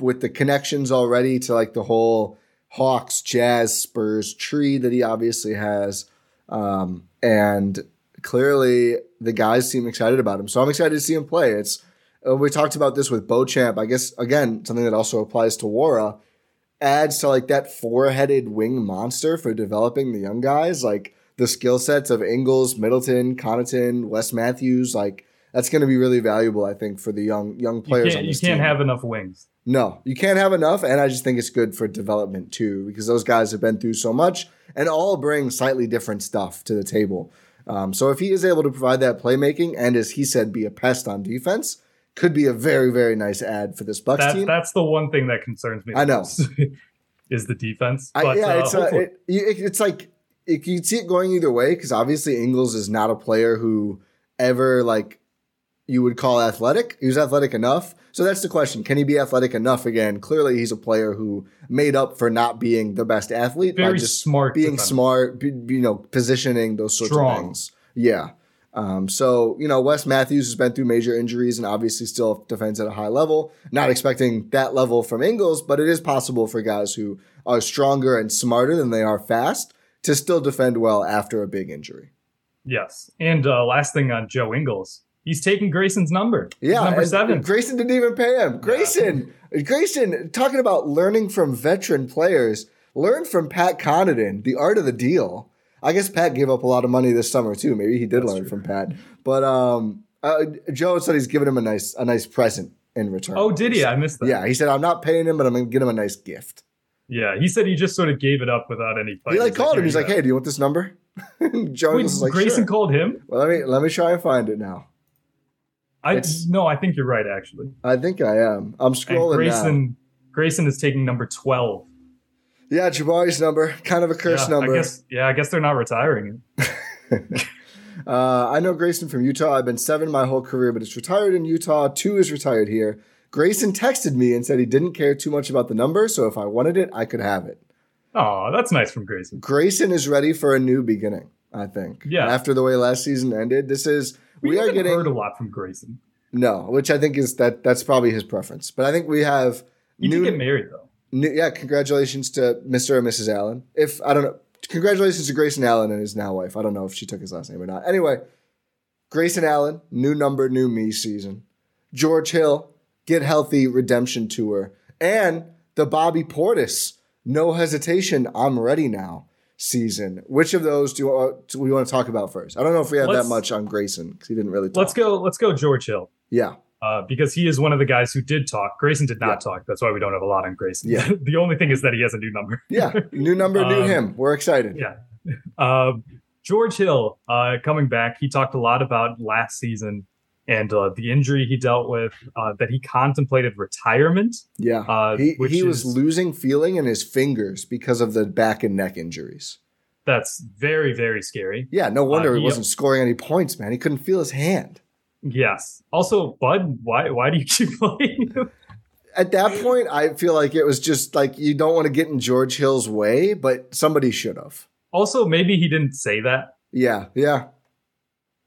[SPEAKER 1] with the connections already to like the whole Hawks, Jazz, Spurs tree that he obviously has, um, and clearly the guys seem excited about him. So I'm excited to see him play. It's uh, we talked about this with Beauchamp. I guess again something that also applies to Nwora adds to like that four-headed wing monster for developing the young guys, like the skill sets of Ingles, Middleton, Connaughton, Wes Matthews, like that's going to be really valuable, I think, for the young young
[SPEAKER 2] You
[SPEAKER 1] players
[SPEAKER 2] can't,
[SPEAKER 1] on
[SPEAKER 2] you can't have enough wings.
[SPEAKER 1] no, you can't have enough, and I just think it's good for development too, because those guys have been through so much and all bring slightly different stuff to the table. Um, so if he is able to provide that playmaking and, as he said, be a pest on defense, could be a very very nice ad for this Bucks
[SPEAKER 2] That,
[SPEAKER 1] team.
[SPEAKER 2] that's the one thing that concerns me.
[SPEAKER 1] I know.
[SPEAKER 2] is the defense.
[SPEAKER 1] I,
[SPEAKER 2] But
[SPEAKER 1] yeah,
[SPEAKER 2] uh,
[SPEAKER 1] it's uh, it, you- it, it's like it, you see it going either way because obviously Ingles is not a player who ever like you would call athletic. He was athletic enough, so that's the question: Can he be athletic enough again? Clearly, he's a player who made up for not being the best athlete by just
[SPEAKER 2] smart
[SPEAKER 1] being smart, be, you know, positioning those sorts
[SPEAKER 2] Strong.
[SPEAKER 1] of things. Yeah. Um, so you know, Wes Matthews has been through major injuries and obviously still defends at a high level. Not expecting that level from Ingles, but it is possible for guys who are stronger and smarter than they are fast to still defend well after a big injury.
[SPEAKER 2] yes. And uh, last thing on Joe Ingles, he's taking Grayson's number. He's
[SPEAKER 1] Yeah,
[SPEAKER 2] number seven.
[SPEAKER 1] Grayson didn't even pay him. Grayson, Grayson, talking about learning from veteran players, learn from Pat Connaughton, the art of the deal. I guess Pat gave up a lot of money this summer too. Maybe he did learn from Pat, but um, uh, Joe said he's giving him a nice a nice present in return.
[SPEAKER 2] oh, did he? I missed that.
[SPEAKER 1] Yeah, he said I'm not paying him, but I'm gonna get him a nice gift.
[SPEAKER 2] Yeah, he said he just sort of gave it up without any fight.
[SPEAKER 1] He like called him. He's like, "Hey, do you want this number?" Joe.
[SPEAKER 2] Wait,
[SPEAKER 1] was like,
[SPEAKER 2] Grayson
[SPEAKER 1] "Sure."
[SPEAKER 2] called him.
[SPEAKER 1] Well, let me let me try and find it now.
[SPEAKER 2] I
[SPEAKER 1] It's-
[SPEAKER 2] no, I think you're right. Actually,
[SPEAKER 1] I think I am. I'm
[SPEAKER 2] and
[SPEAKER 1] scrolling now.
[SPEAKER 2] Grayson Grayson is taking number twelve.
[SPEAKER 1] Yeah, Jabari's number, kind of a cursed
[SPEAKER 2] yeah,
[SPEAKER 1] number.
[SPEAKER 2] I guess. Yeah, I guess they're not retiring him.
[SPEAKER 1] Uh, I know Grayson from Utah. I've been seven my whole career, but it's retired in Utah. Two is retired here. Grayson texted me and said he didn't care too much about the number, so if I wanted it, I could have it.
[SPEAKER 2] Oh, that's nice from Grayson.
[SPEAKER 1] Grayson is ready for a new beginning. I think.
[SPEAKER 2] Yeah.
[SPEAKER 1] After the way last season ended, this is we,
[SPEAKER 2] We,
[SPEAKER 1] are getting
[SPEAKER 2] heard a lot from Grayson.
[SPEAKER 1] no, which I think is that that's probably his preference. But I think we have
[SPEAKER 2] He
[SPEAKER 1] new,
[SPEAKER 2] did get married though.
[SPEAKER 1] new yeah. Congratulations to Mr. and Mrs. Allen. If I don't know, congratulations to Grayson Allen and his now wife. I don't know if she took his last name or not. Anyway, Grayson Allen, new number, new me season. George Hill, get healthy redemption tour, and the Bobby Portis, no hesitation, I'm ready now season. Which of those do, you, want- do we want to talk about first? I don't know if we have
[SPEAKER 2] Let's-
[SPEAKER 1] that much on Grayson because he didn't really talk.
[SPEAKER 2] Let's go. Let's go, George Hill.
[SPEAKER 1] Yeah,
[SPEAKER 2] Uh, because he is one of the guys who did talk. Grayson did not
[SPEAKER 1] Yeah.
[SPEAKER 2] talk. That's why we don't have a lot on Grayson.
[SPEAKER 1] Yeah.
[SPEAKER 2] the only thing is that he has a new number.
[SPEAKER 1] yeah. New number, new
[SPEAKER 2] Um,
[SPEAKER 1] him. We're excited.
[SPEAKER 2] Yeah. Um, George Hill uh, coming back. He talked a lot about last season and uh, the injury he dealt with. Uh, that he contemplated retirement.
[SPEAKER 1] Yeah.
[SPEAKER 2] Uh,
[SPEAKER 1] he he was
[SPEAKER 2] is-
[SPEAKER 1] losing feeling in his fingers because of the back and neck injuries.
[SPEAKER 2] That's very very scary.
[SPEAKER 1] Yeah, no wonder
[SPEAKER 2] Uh,
[SPEAKER 1] he
[SPEAKER 2] he-
[SPEAKER 1] wasn't scoring any points, man. He couldn't feel his hand.
[SPEAKER 2] Yes. Also, Bud, why why do you keep playing?
[SPEAKER 1] At that point, I feel like it was just like you don't want to get in George Hill's way, but somebody should have.
[SPEAKER 2] also, maybe he didn't say that.
[SPEAKER 1] Yeah, yeah.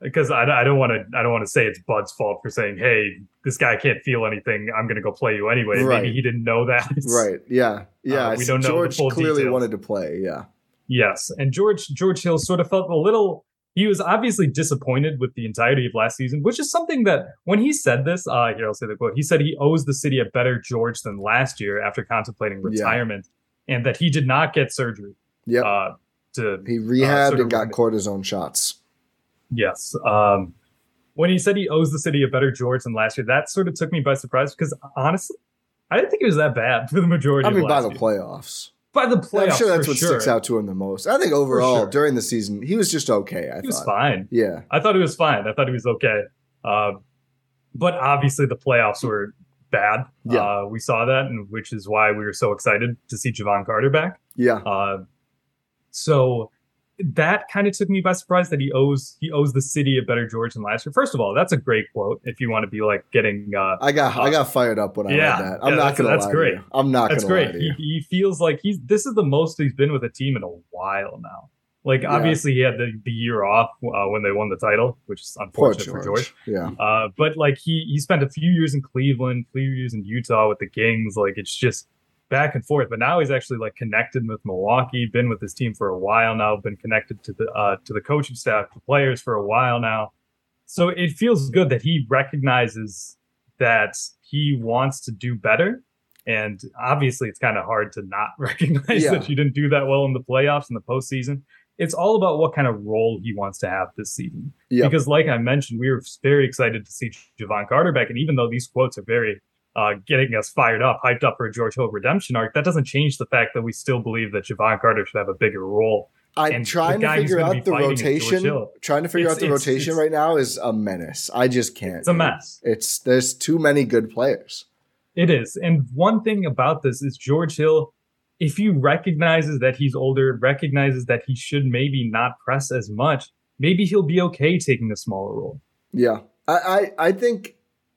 [SPEAKER 2] Because I, I don't want to I don't want to say it's Bud's fault for saying, "Hey, this guy can't feel anything. I'm going to go play you anyway."
[SPEAKER 1] Right.
[SPEAKER 2] Maybe he didn't know that.
[SPEAKER 1] Right. Yeah. Yeah.
[SPEAKER 2] Uh, we don't know the
[SPEAKER 1] George clearly
[SPEAKER 2] details.
[SPEAKER 1] wanted to play. Yeah.
[SPEAKER 2] Yes, and George George Hill sort of felt a little. He was obviously disappointed with the entirety of last season, which is something that when he said this, uh, here I'll say the quote. He said he owes the city a better George than last year after contemplating
[SPEAKER 1] Yeah.
[SPEAKER 2] retirement, and that he did not get surgery.
[SPEAKER 1] Yep.
[SPEAKER 2] Uh, to
[SPEAKER 1] he rehabbed
[SPEAKER 2] sort of
[SPEAKER 1] and got cortisone shots.
[SPEAKER 2] Yes. Um, when he said he owes the city a better George than last year, that sort of took me by surprise because honestly, I didn't think it was that bad for the majority.
[SPEAKER 1] I mean, by the
[SPEAKER 2] year.
[SPEAKER 1] playoffs.
[SPEAKER 2] by the playoffs,
[SPEAKER 1] I'm sure that's what
[SPEAKER 2] sure.
[SPEAKER 1] sticks out to him the most. I think overall
[SPEAKER 2] sure.
[SPEAKER 1] during the season he was just okay. I
[SPEAKER 2] He was fine.
[SPEAKER 1] Yeah.
[SPEAKER 2] I thought he was fine. I thought he was okay. Um, but obviously, the playoffs were bad.
[SPEAKER 1] Yeah.
[SPEAKER 2] Uh, we saw that, and which is why we were so excited to see Jevon Carter back.
[SPEAKER 1] Yeah.
[SPEAKER 2] Uh, so that kind of took me by surprise that he owes he owes the city a better George than last year. First of all, that's a great quote. If you want to be like getting, uh,
[SPEAKER 1] I got I got fired up when I
[SPEAKER 2] Yeah.
[SPEAKER 1] read that. I'm
[SPEAKER 2] Yeah,
[SPEAKER 1] not gonna
[SPEAKER 2] that's great.
[SPEAKER 1] I'm not
[SPEAKER 2] that's
[SPEAKER 1] gonna
[SPEAKER 2] great. He, he feels like he's this is the most he's been with a team in a while now. Like
[SPEAKER 1] Yeah.
[SPEAKER 2] obviously he had the, the year off uh, when they won the title, which is unfortunate
[SPEAKER 1] George.
[SPEAKER 2] for George.
[SPEAKER 1] Yeah.
[SPEAKER 2] Uh, but like he he spent a few years in Cleveland, few years in Utah with the Kings. Like it's just back and forth. But now he's actually like connected with Milwaukee, been with his team for a while now, been connected to the uh, to the coaching staff, to players for a while now. So it feels good that he recognizes that he wants to do better. And obviously, it's kind of hard to not recognize
[SPEAKER 1] Yeah.
[SPEAKER 2] that you didn't do that well in the playoffs and the postseason. It's all about what kind of role he wants to have this season
[SPEAKER 1] Yeah.
[SPEAKER 2] because like I mentioned, we were very excited to see Jevon Carter back. And even though these quotes are very uh, getting us fired up, hyped up for a George Hill redemption arc, that doesn't change the fact that we still believe that Jevon Carter should have a bigger role.
[SPEAKER 1] I'm
[SPEAKER 2] And
[SPEAKER 1] trying to figure out the
[SPEAKER 2] fighting is George
[SPEAKER 1] rotation. Trying to figure
[SPEAKER 2] It's-
[SPEAKER 1] out the
[SPEAKER 2] it's-
[SPEAKER 1] rotation
[SPEAKER 2] it's-
[SPEAKER 1] right now is a menace. I just can't.
[SPEAKER 2] It's a mess.
[SPEAKER 1] It's there's too many good players.
[SPEAKER 2] It is. And one thing about this is George Hill, if he recognizes that he's older, recognizes that he should maybe not press as much, maybe he'll be okay taking a smaller role.
[SPEAKER 1] Yeah. I, I, I think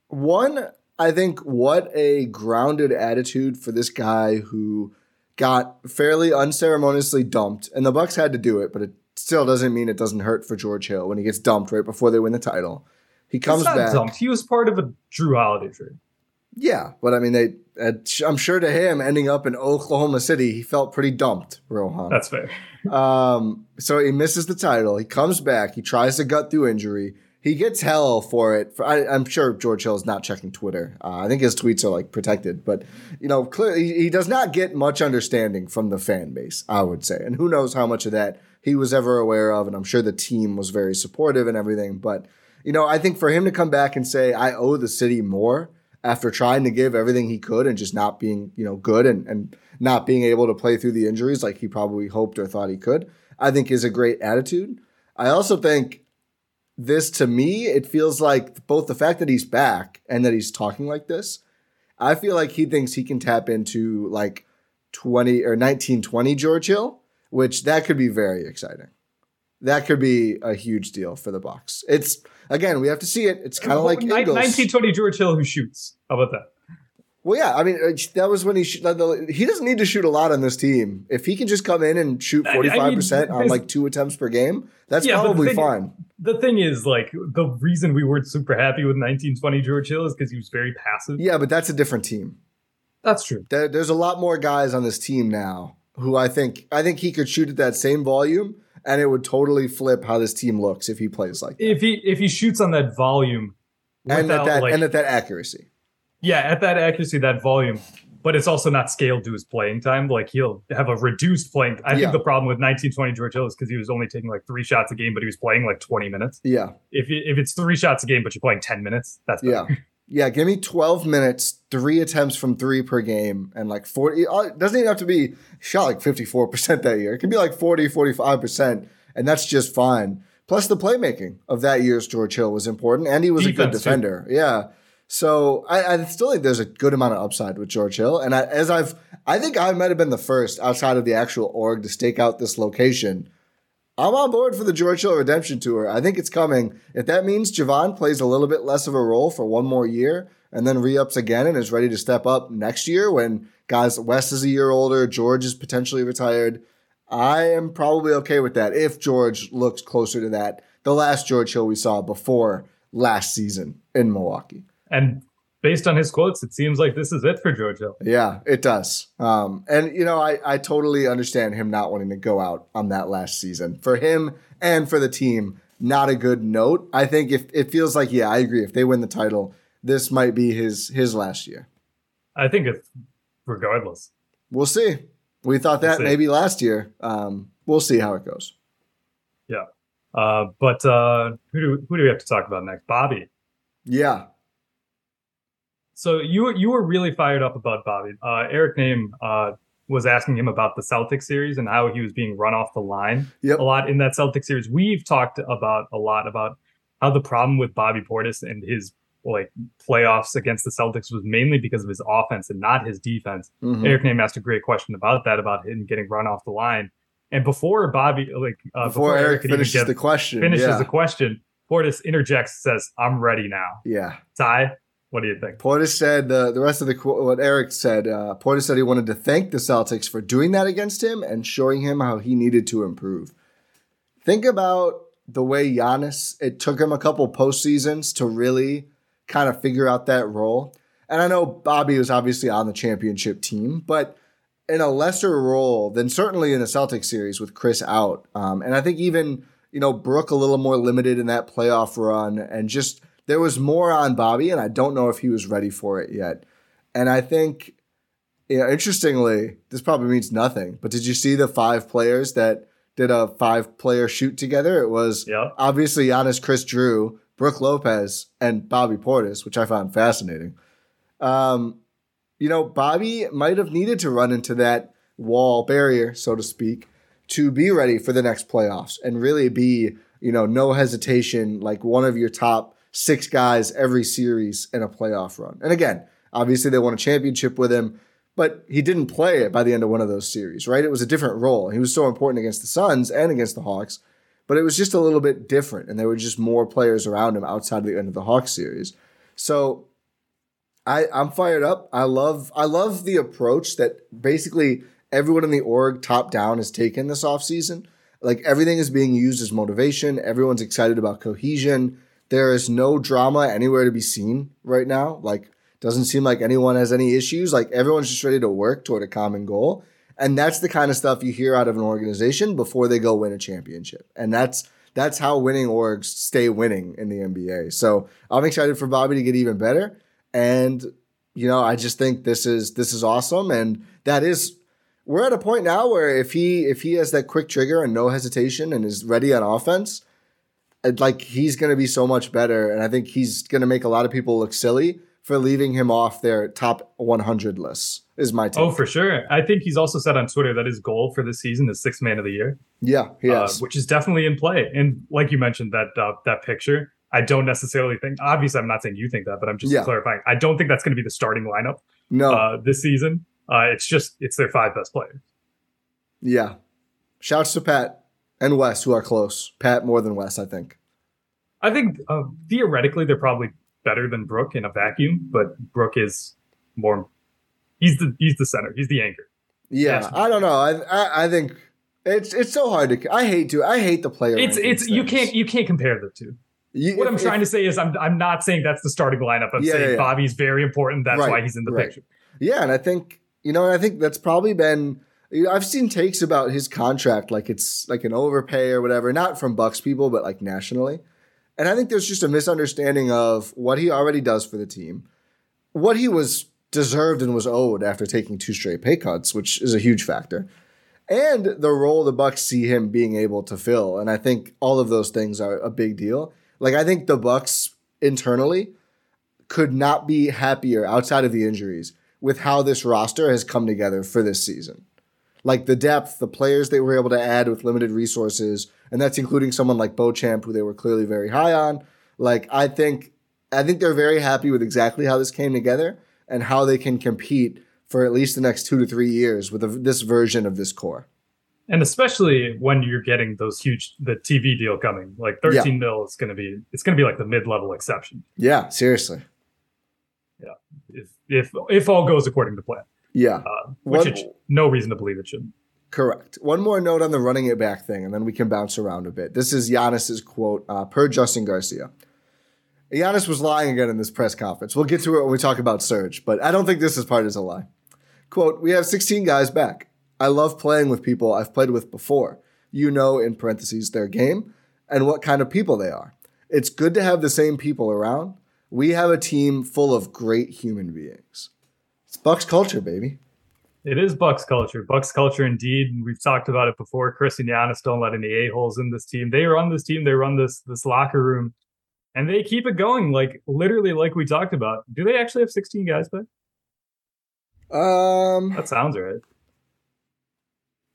[SPEAKER 1] one, I think what a grounded attitude for this guy who got fairly unceremoniously dumped, and the Bucks had to do it, but it still doesn't mean it doesn't hurt for George Hill when he gets dumped right before they win the title. He comes back.
[SPEAKER 2] dumped. He was part of a Jrue Holiday trade.
[SPEAKER 1] Yeah, but I mean, they. I'm sure to him, ending up in Oklahoma City, he felt pretty dumped. Rohan.
[SPEAKER 2] That's fair.
[SPEAKER 1] Um, so he misses the title. He comes back. He tries to gut through injury. He gets hell for it. For, I, I'm sure George Hill is not checking Twitter. Uh, I think his tweets are like protected, but you know, clearly he does not get much understanding from the fan base. I would say, and who knows how much of that he was ever aware of. And I'm sure the team was very supportive and everything. But you know, I think for him to come back and say, "I owe the city more." After trying to give everything he could and just not being, you know, good and, and not being able to play through the injuries like he probably hoped or thought he could, I think is a great attitude. I also think this to me, it feels like both the fact that he's back and that he's talking like this, I feel like he thinks he can tap into like 20 or 1920 George Hill, which that could be very exciting. That could be a huge deal for the Bucks. It's again, we have to see it. It's kind of like
[SPEAKER 2] 1920 George Hill who shoots. How about that?
[SPEAKER 1] Well, yeah, I mean, uh, that was when he sh- the- he doesn't need to shoot a lot on this team. If he can just come in and shoot forty five percent on like two attempts per game, that's
[SPEAKER 2] Yeah, but the
[SPEAKER 1] probably
[SPEAKER 2] thing-
[SPEAKER 1] fine.
[SPEAKER 2] The thing is, like, the reason we weren't super happy with 1920 George Hill is because he was very passive.
[SPEAKER 1] Yeah, but that's a different team.
[SPEAKER 2] That's true.
[SPEAKER 1] There, there's a lot more guys on this team now who I think I think he could shoot at that same volume, and it would totally flip how this team looks if he plays like that.
[SPEAKER 2] If he if he shoots on that volume,
[SPEAKER 1] and at that
[SPEAKER 2] like,
[SPEAKER 1] and at that accuracy.
[SPEAKER 2] Yeah, at that accuracy, that volume, but it's also not scaled to his playing time. Like he'll have a reduced playing. I
[SPEAKER 1] Yeah.
[SPEAKER 2] think the problem with 1920 George Hill is because he was only taking like three shots a game, but he was playing like 20 minutes.
[SPEAKER 1] Yeah,
[SPEAKER 2] If if it's three shots a game, but you're playing 10 minutes, that's
[SPEAKER 1] yeah,
[SPEAKER 2] better.
[SPEAKER 1] yeah. Give me twelve minutes, three attempts from three per game, and like forty. uh, It doesn't even have to be shot like fifty four percent that year. It can be like 40, 45 percent, and that's just fine. Plus, the playmaking of that year's George Hill was important, and he was a good
[SPEAKER 2] Defense, too.
[SPEAKER 1] defender. Yeah. So I, I still think there's a good amount of upside with George Hill, and I, as I've, I think I might have been the first outside of the actual org to stake out this location. I'm on board for the George Hill redemption tour. I think it's coming. If that means Jevon plays a little bit less of a role for one more year and then re-ups again and is ready to step up next year when guys West is a year older, George is potentially retired, I am probably okay with that if George looks closer to that the last George Hill we saw before last season in Milwaukee.
[SPEAKER 2] And based on his quotes, it seems like this is it for George Hill.
[SPEAKER 1] Yeah, it does. Um, and you know, I, I totally understand him not wanting to go out on that last season. For him and for the team, not a good note. I think if it feels like, yeah, I agree. If they win the title, this might be his his last year.
[SPEAKER 2] I think it's regardless.
[SPEAKER 1] We'll see. We thought that
[SPEAKER 2] We'll
[SPEAKER 1] maybe last year. Um, we'll see how it goes.
[SPEAKER 2] Yeah. Uh, but uh, who do who do we have to talk about next? Bobby.
[SPEAKER 1] Yeah.
[SPEAKER 2] So you you were really fired up about Bobby. Uh, Eric Nehm uh, was asking him about the Celtic series and how he was being run off the line
[SPEAKER 1] Yep.
[SPEAKER 2] a lot in that Celtic series. We've talked about a lot about how the problem with Bobby Portis and his like playoffs against the Celtics was mainly because of his offense and not his defense.
[SPEAKER 1] Mhm.
[SPEAKER 2] Eric Nehm asked a great question about that, about him getting run off the line. And before Bobby, like uh,
[SPEAKER 1] Before, Eric
[SPEAKER 2] could even
[SPEAKER 1] finishes
[SPEAKER 2] get-
[SPEAKER 1] the question,
[SPEAKER 2] finishes
[SPEAKER 1] yeah.
[SPEAKER 2] the question, Portis interjects, says, "I'm ready now."
[SPEAKER 1] yeah.
[SPEAKER 2] Ty, what do you think?
[SPEAKER 1] Portis said the the rest of the what Eric said. Uh, Portis said he wanted to thank the Celtics for doing that against him and showing him how he needed to improve. Think about the way Giannis. It took him a couple postseasons to really kind of figure out that role. And I know Bobby was obviously on the championship team, but in a lesser role than certainly in the Celtics series with Khris out. Um, and I think even you know Brook a little more limited in that playoff run, and just there was more on Bobby, and I don't know if he was ready for it yet. And I think, you know, interestingly, this probably means nothing. But did you see the five players that did a five-player shoot together? It was
[SPEAKER 2] Yeah.
[SPEAKER 1] obviously Giannis, Khris Jrue, Brook Lopez, and Bobby Portis, which I found fascinating. Um, you know, Bobby might have needed to run into that wall barrier, so to speak, to be ready for the next playoffs and really be, you know, no hesitation, like one of your top six guys every series in a playoff run. And again, obviously they won a championship with him, but he didn't play it by the end of one of those series, right? It was a different role. He was so important against the Suns and against the Hawks, but it was just a little bit different. And there were just more players around him outside of the end of the Hawks series. So I, I'm fired up. I love I love the approach that basically everyone in the org top down has taken this offseason. Like everything is being used as motivation. Everyone's excited about cohesion. There is no drama anywhere to be seen right now. Like doesn't seem like anyone has any issues. Like everyone's just ready to work toward a common goal. And that's the kind of stuff you hear out of an organization before they go win a championship. And that's that's how winning orgs stay winning in the NBA. So I'm excited for Bobby to get even better. And you know, I just think this is this is awesome. And that is we're at a point now where if he if he has that quick trigger and no hesitation and is ready on offense, like he's going to be so much better. And I think he's going to make a lot of people look silly for leaving him off their top 100 lists. Is my take.
[SPEAKER 2] Oh, for sure. I think he's also said on Twitter that his goal for this season is sixth man of the year,
[SPEAKER 1] yeah,
[SPEAKER 2] uh,
[SPEAKER 1] yes,
[SPEAKER 2] which is definitely in play. And like you mentioned, that uh, that picture, I don't necessarily think. Obviously, I'm not saying you think that, but I'm just
[SPEAKER 1] Yeah.
[SPEAKER 2] clarifying. I don't think that's going to be the starting lineup
[SPEAKER 1] no,
[SPEAKER 2] uh, this season. Uh, it's just it's their five best players.
[SPEAKER 1] yeah. Shouts to Pat and Wes who are close. Pat more than Wes, I think.
[SPEAKER 2] I think uh, theoretically they're probably better than Brook in a vacuum, but Brook is more. He's the he's the center. He's the anchor.
[SPEAKER 1] Yeah. I don't know. I, I I think it's it's so hard to. I hate to. I hate the player.
[SPEAKER 2] It's it's you can't you can't compare the two.
[SPEAKER 1] You-
[SPEAKER 2] What
[SPEAKER 1] if-
[SPEAKER 2] I'm trying
[SPEAKER 1] if-
[SPEAKER 2] to say is I'm I'm not saying that's the starting lineup. I'm
[SPEAKER 1] Yeah,
[SPEAKER 2] saying
[SPEAKER 1] yeah, yeah.
[SPEAKER 2] Bobby's very important. That's
[SPEAKER 1] Right,
[SPEAKER 2] why he's in the
[SPEAKER 1] right.
[SPEAKER 2] picture.
[SPEAKER 1] Yeah, and I think you know, and I think that's probably been. I've seen takes about his contract like it's like an overpay or whatever, not from Bucks people, but like nationally. And I think there's just a misunderstanding of what he already does for the team, what he was deserved and was owed after taking two straight pay cuts, which is a huge factor, and the role the Bucks see him being able to fill. And I think all of those things are a big deal. Like I think the Bucks internally could not be happier outside of the injuries with how this roster has come together for this season. Like the depth, the players they were able to add with limited resources, and that's including someone like Beauchamp, who they were clearly very high on. Like I think, I think they're very happy with exactly how this came together and how they can compete for at least the next two to three years with a, this version of this core.
[SPEAKER 2] And especially when you're getting those huge the TV deal coming, like 13 mil is going to be it's going to be like the mid level exception
[SPEAKER 1] Yeah, seriously.
[SPEAKER 2] Yeah, if if if all goes according to plan,
[SPEAKER 1] Yeah.
[SPEAKER 2] uh, which
[SPEAKER 1] What-
[SPEAKER 2] it no reason to believe it shouldn't.
[SPEAKER 1] Correct. One more note on the running it back thing, and then we can bounce around a bit. This is Giannis's quote uh, per Justin Garcia. Giannis was lying again in this press conference. We'll get to it when we talk about Serge, but I don't think this is part is a lie. Quote, we have 16 guys back. I love playing with people I've played with before. You know, in parentheses, their game and what kind of people they are. It's good to have the same people around. We have a team full of great human beings. It's Bucks culture, baby.
[SPEAKER 2] It is Bucks culture. Bucks culture, indeed. We've talked about it before. Khris and Giannis don't let any a holes in this team. They run this team. They run this this locker room, and they keep it going. Like literally, like we talked about. Do they actually have 16 guys back?
[SPEAKER 1] Um,
[SPEAKER 2] that sounds right.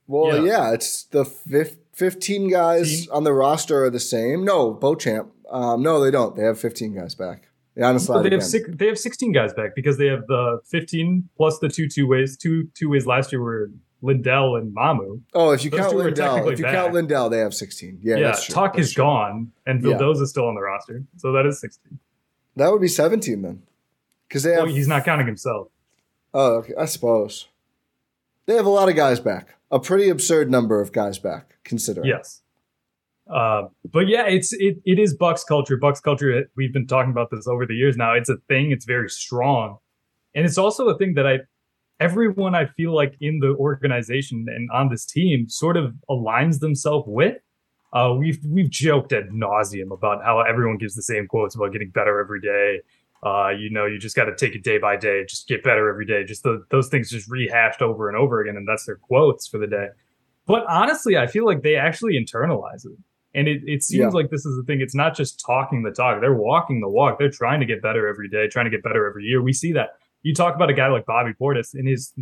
[SPEAKER 1] Well, yeah, yeah it's the fif- 15 guys Team? on the roster are the same. No, Beauchamp. Um, no, they don't. They have 15 guys back.
[SPEAKER 2] Yeah, honestly, they have six, they have 16 guys back because they have the 15 plus the two two ways. Two two ways last year were Lindell and Mamu.
[SPEAKER 1] Oh, if you Those count Lindell, if you back. count Lindell, they have 16. Yeah, yeah.
[SPEAKER 2] Tuck is true. gone, and Vildoza yeah. is still on the roster, so that is 16.
[SPEAKER 1] That would be 17 then, because they have.
[SPEAKER 2] Well, he's not counting himself.
[SPEAKER 1] Oh, okay. I suppose they have a lot of guys back. A pretty absurd number of guys back, considering.
[SPEAKER 2] Yes. Uh, but yeah, it's it it is Bucks culture. Bucks culture. We've been talking about this over the years now. It's a thing. It's very strong, and it's also a thing that I, everyone I feel like in the organization and on this team sort of aligns themselves with. Uh, we've we've joked at nauseum about how everyone gives the same quotes about getting better every day. Uh, you know, you just got to take it day by day, just get better every day. Just the, those things just rehashed over and over again, and that's their quotes for the day. But honestly, I feel like they actually internalize it. And it, it seems yeah. like this is the thing. It's not just talking the talk. They're walking the walk. They're trying to get better every day, trying to get better every year. We see that. You talk about a guy like Bobby Portis in his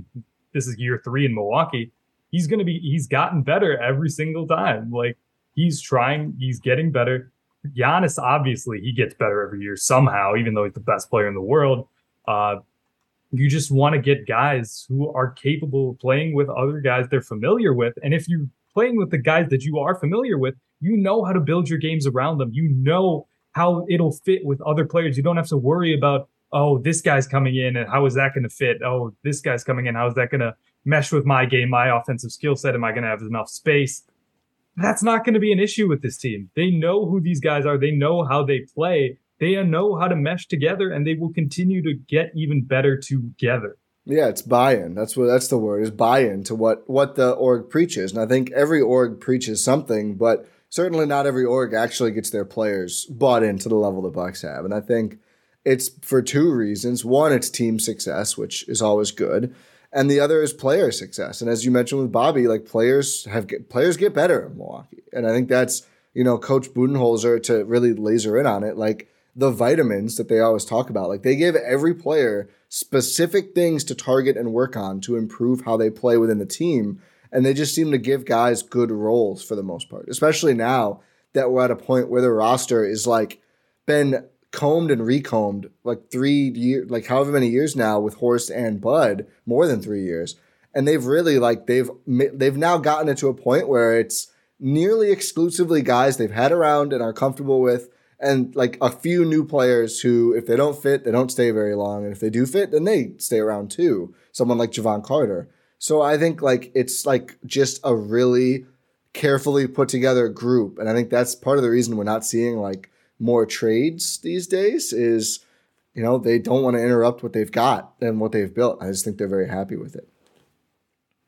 [SPEAKER 2] this is year three in Milwaukee. He's gonna be he's gotten better every single time. Like he's trying, he's getting better. Giannis, obviously, he gets better every year somehow, even though he's the best player in the world. Uh, you just want to get guys who are capable of playing with other guys they're familiar with. And if you're playing with the guys that you are familiar with, you know how to build your games around them. You know how it'll fit with other players. You don't have to worry about, oh, this guy's coming in and how is that going to fit? Oh, this guy's coming in. How is that going to mesh with my game, my offensive skill set? Am I going to have enough space? That's not going to be an issue with this team. They know who these guys are. They know how they play. They know how to mesh together and they will continue to get even better together.
[SPEAKER 1] Yeah, it's buy-in. That's what that's the word is buy-in to what what the org preaches. And I think every org preaches something, but certainly not every org actually gets their players bought into the level the Bucks have. And I think it's for two reasons. One, it's team success, which is always good, and the other is player success. And as you mentioned with Bobby, like players have get, players get better in Milwaukee, and I think that's you know Coach Budenholzer to really laser in on it, like the vitamins that they always talk about. Like they give every player specific things to target and work on to improve how they play within the team and they just seem to give guys good roles for the most part, especially now that we're at a point where the roster is like been combed and recombed like three years, like however many years now with Horst and Bud, more than three years, and they've really like they've they've now gotten it to a point where it's nearly exclusively guys they've had around and are comfortable with and like a few new players who, if they don't fit, they don't stay very long. And if they do fit, then they stay around too. Someone like Jevon Carter. So I think like it's like just a really carefully put together group, and I think that's part of the reason we're not seeing like more trades these days. Is you know they don't want to interrupt what they've got and what they've built. I just think they're very happy with it.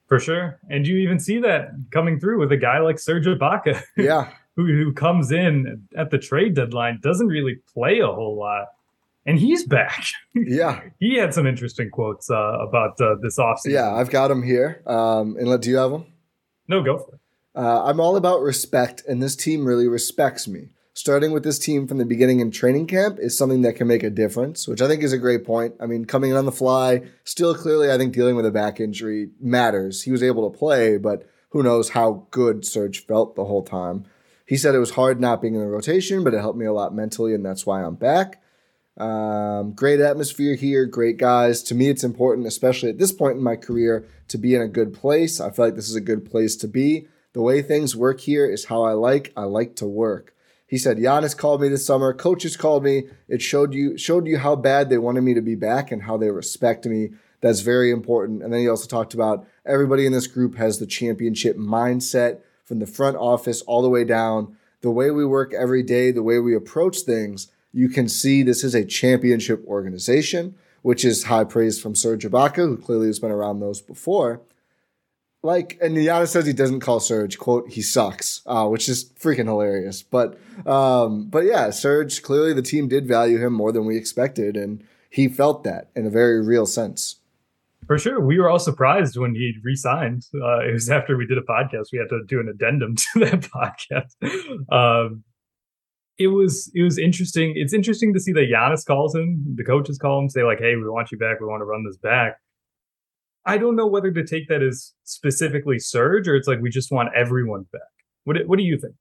[SPEAKER 2] For sure, and you even see that coming through with a guy like Serge Ibaka.
[SPEAKER 1] Yeah.
[SPEAKER 2] who, who comes in at the trade deadline doesn't really play a whole lot and he's back.
[SPEAKER 1] Yeah,
[SPEAKER 2] he had some interesting quotes uh, about uh, this offseason.
[SPEAKER 1] Yeah, I've got him here. Um, and do you have them?
[SPEAKER 2] No, go for it.
[SPEAKER 1] Uh, I'm all about respect, and this team really respects me. Starting with this team from the beginning in training camp is something that can make a difference, which I think is a great point. I mean, coming in on the fly, still clearly, I think dealing with a back injury matters. He was able to play, but who knows how good Serge felt the whole time. He said it was hard not being in the rotation, but it helped me a lot mentally, and that's why I'm back. Um, great atmosphere here, great guys. To me, it's important, especially at this point in my career, to be in a good place. I feel like this is a good place to be. The way things work here is how I like. I like to work. He said, Giannis called me this summer. Coaches called me. It showed you showed you how bad they wanted me to be back and how they respect me. That's very important. And then he also talked about everybody in this group has the championship mindset from the front office all the way down. The way we work every day, the way we approach things, you can see this is a championship organization, which is high praise from Serge Ibaka, who clearly has been around those before like, and Giannis says he doesn't call Serge quote he sucks, uh, which is freaking hilarious. But, um, but yeah, Serge clearly the team did value him more than we expected, and he felt that in a very real sense.
[SPEAKER 2] For sure, we were all surprised when he resigned. Uh, it was after we did a podcast; we had to do an addendum to that podcast. Um, it was it was interesting. It's interesting to see that Giannis calls him, the coaches call him, say like, "Hey, we want you back. We want to run this back." I don't know whether to take that as specifically Serge or it's like we just want everyone back. What what do you think?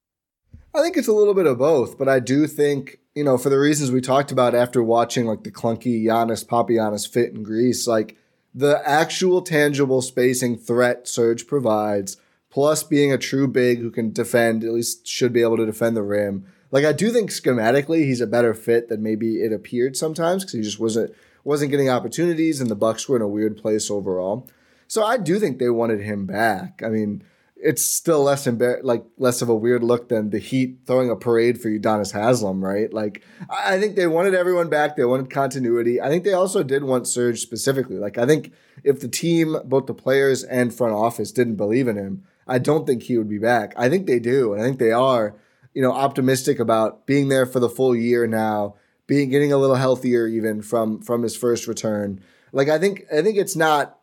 [SPEAKER 1] I think it's a little bit of both, but I do think you know for the reasons we talked about after watching like the clunky Giannis Papagiannis fit in Greece, like the actual tangible spacing threat Serge provides, plus being a true big who can defend at least should be able to defend the rim. Like I do think schematically he's a better fit than maybe it appeared sometimes because he just wasn't wasn't getting opportunities, and the Bucks were in a weird place overall. So I do think they wanted him back. I mean, it's still less embar- like less of a weird look than the Heat throwing a parade for Udonis Haslem, right? Like I think they wanted everyone back. They wanted continuity. I think they also did want Serge specifically. Like I think if the team, both the players and front office, didn't believe in him, I don't think he would be back. I think they do, and I think they are, you know, optimistic about being there for the full year now being getting a little healthier even from from his first return. Like I think I think it's not.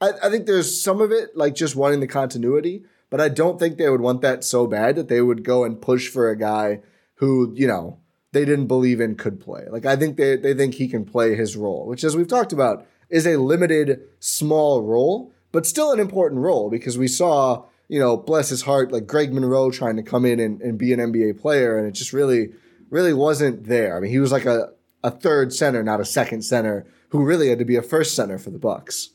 [SPEAKER 1] I, I think there's some of it like just wanting the continuity, but I don't think they would want that so bad that they would go and push for a guy who you know they didn't believe in could play. Like I think they they think he can play his role, which as we've talked about is a limited small role, but still an important role because we saw you know bless his heart like Greg Monroe trying to come in and, and be an NBA player, and it just really really wasn't there. I mean, he was like a, a third center, not a second center, who really had to be a first center for the Bucks.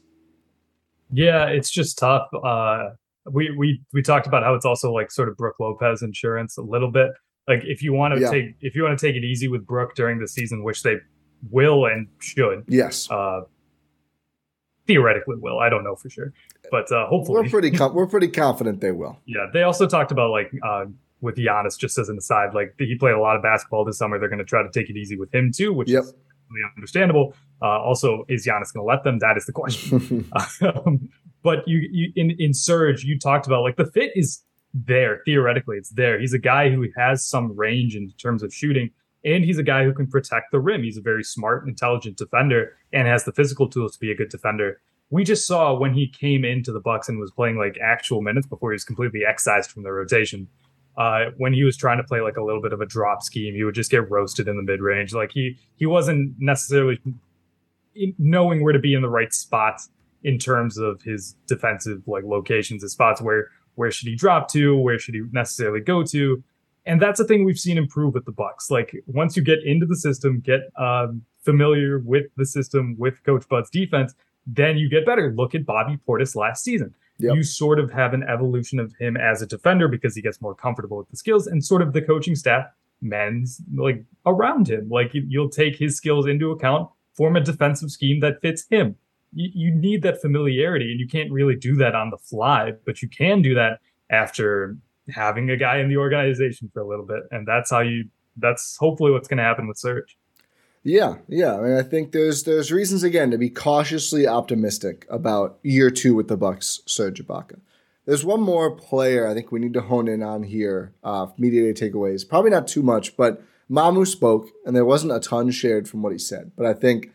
[SPEAKER 2] Yeah, it's just tough. Uh, we we we talked about how it's also like sort of Brook Lopez insurance a little bit. Like if you want to yeah. take if you want to take it easy with Brook during the season, which they will and should.
[SPEAKER 1] Yes.
[SPEAKER 2] Uh, theoretically will. I don't know for sure, but uh, hopefully
[SPEAKER 1] we're pretty com- we're pretty confident they will.
[SPEAKER 2] Yeah, they also talked about like uh, with Giannis, just as an aside, like he played a lot of basketball this summer. They're going to try to take it easy with him too, which yep. is really understandable. Uh, also, is Giannis going to let them? That is the question. um, but you, you in in Serge, you talked about like the fit is there theoretically. It's there. He's a guy who has some range in terms of shooting, and he's a guy who can protect the rim. He's a very smart, intelligent defender, and has the physical tools to be a good defender. We just saw when he came into the Bucks and was playing like actual minutes before he was completely excised from the rotation uh, when he was trying to play like a little bit of a drop scheme, he would just get roasted in the mid range. Like he he wasn't necessarily knowing where to be in the right spots in terms of his defensive like locations, his spots where where should he drop to, where should he necessarily go to, and that's a thing we've seen improve with the Bucks. Like once you get into the system, get um, familiar with the system with Coach Bud's defense, then you get better. Look at Bobby Portis last season Yep. You sort of have an evolution of him as a defender because he gets more comfortable with the skills, and sort of the coaching staff men's like around him. Like you'll take his skills into account, form a defensive scheme that fits him. You, you need that familiarity, and you can't really do that on the fly, but you can do that after having a guy in the organization for a little bit, and that's how you. That's hopefully what's going to happen with Serge.
[SPEAKER 1] Yeah, yeah. I mean, I think there's there's reasons again to be cautiously optimistic about year two with the Bucks, Serge Ibaka. There's one more player I think we need to hone in on here. Uh, media day takeaways, probably not too much, but Mamu spoke, and there wasn't a ton shared from what he said. But I think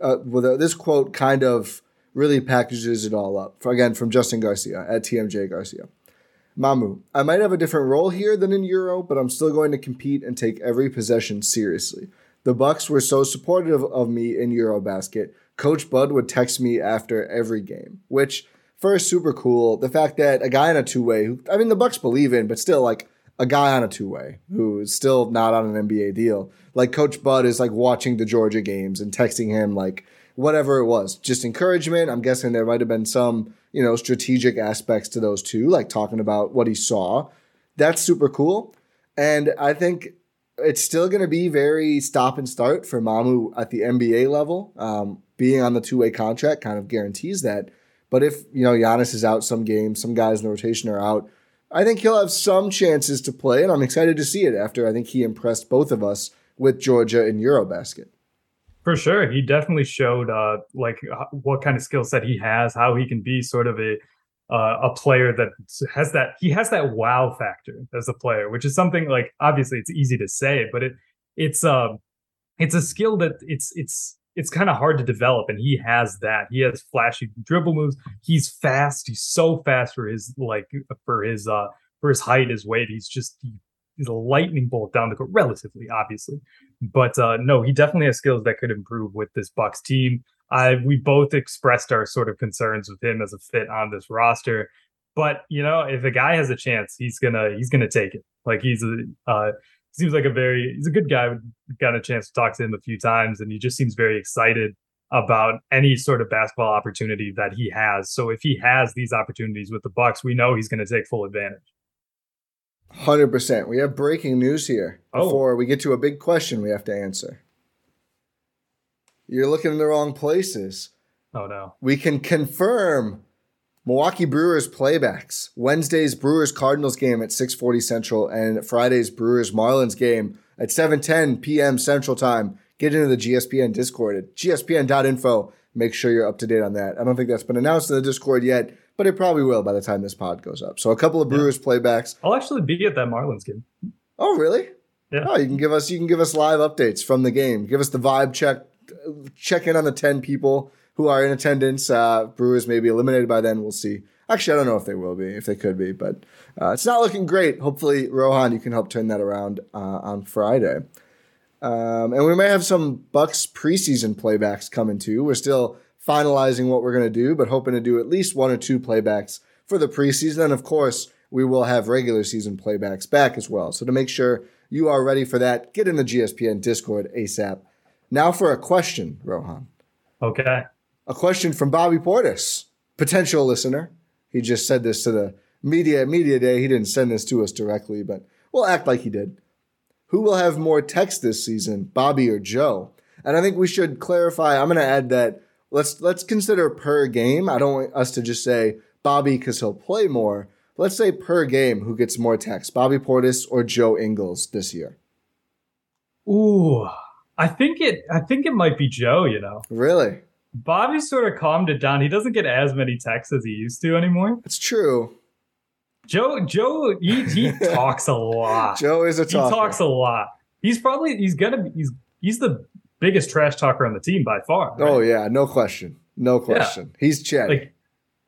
[SPEAKER 1] uh, well, this quote kind of really packages it all up. For, again, from Justin Garcia at TMJ Garcia. Mamu, I might have a different role here than in Euro, but I'm still going to compete and take every possession seriously. The Bucks were so supportive of me in Eurobasket. Coach Bud would text me after every game, which first super cool. The fact that a guy on a two way, who I mean the Bucks believe in, but still like a guy on a two way who is still not on an NBA deal. Like Coach Bud is like watching the Georgia games and texting him like whatever it was, just encouragement. I'm guessing there might have been some you know strategic aspects to those two, like talking about what he saw. That's super cool. And I think it's still going to be very stop and start for Mamu at the NBA level. Um, being on the two way contract kind of guarantees that. But if you know Giannis is out some games, some guys in the rotation are out, I think he'll have some chances to play, and I'm excited to see it. After I think he impressed both of us with Georgia in EuroBasket.
[SPEAKER 2] For sure, he definitely showed uh, like what kind of skill set he has, how he can be sort of a uh, a player that has that he has that wow factor as a player, which is something like obviously it's easy to say, but it it's um it's a skill that it's it's it's kind of hard to develop and he has that. He has flashy dribble moves. He's fast. He's so fast for his like for his uh for his height his weight. He's just he, he's a lightning bolt down the court relatively obviously but uh no he definitely has skills that could improve with this bucks team i we both expressed our sort of concerns with him as a fit on this roster but you know if a guy has a chance he's gonna he's gonna take it like he's a uh seems like a very he's a good guy. Got a chance to talk to him a few times, and he just seems very excited about any sort of basketball opportunity that he has. So if he has these opportunities with the Bucks, we know he's going to take full advantage.
[SPEAKER 1] Hundred percent. We have breaking news here oh. before oh. we get to a big question we have to answer. You're looking in the wrong places.
[SPEAKER 2] Oh no.
[SPEAKER 1] We can confirm Milwaukee Brewers playbacks. Wednesday's Brewers Cardinals game at 6:40 Central and Friday's Brewers Marlins game at 7:10 p.m. Central Time. Get into the GSPN Discord at gspn.info. Make sure you're up to date on that. I don't think that's been announced in the Discord yet, but it probably will by the time this pod goes up. So a couple of Brewers yeah. playbacks.
[SPEAKER 2] I'll actually be at that Marlins game.
[SPEAKER 1] Oh, really?
[SPEAKER 2] Yeah.
[SPEAKER 1] Oh, you can give us you can give us live updates from the game. Give us the vibe check. Check in on the 10 people who are in attendance. Uh, Brewers may be eliminated by then. We'll see. Actually, I don't know if they will be, if they could be, but uh, it's not looking great. Hopefully, Rohan, you can help turn that around uh, on Friday. Um, and we may have some Bucks preseason playbacks coming too. We're still finalizing what we're going to do, but hoping to do at least one or two playbacks for the preseason. And of course, we will have regular season playbacks back as well. So to make sure you are ready for that, get in the GSPN Discord ASAP. Now for a question, Rohan.
[SPEAKER 2] Okay
[SPEAKER 1] a question from Bobby Portis, potential listener. He just said this to the media media day. He didn't send this to us directly, but we'll act like he did. Who will have more techs this season, Bobby or Joe? And I think we should clarify. I'm going to add that let's let's consider per game. I don't want us to just say Bobby because he'll play more. Let's say per game, who gets more techs, Bobby Portis or Joe Ingles this year?
[SPEAKER 2] Ooh, I think it. I think it might be Joe. You know,
[SPEAKER 1] really?
[SPEAKER 2] Bobby sort of calmed it down. He doesn't get as many techs as he used to anymore.
[SPEAKER 1] It's true.
[SPEAKER 2] Joe, Joe, he, he talks a lot.
[SPEAKER 1] Joe is a talker.
[SPEAKER 2] He talks a lot. He's probably he's gonna be he's he's the biggest trash talker on the team by far.
[SPEAKER 1] Right? Oh yeah, no question, no question. Yeah. He's chatty. Like,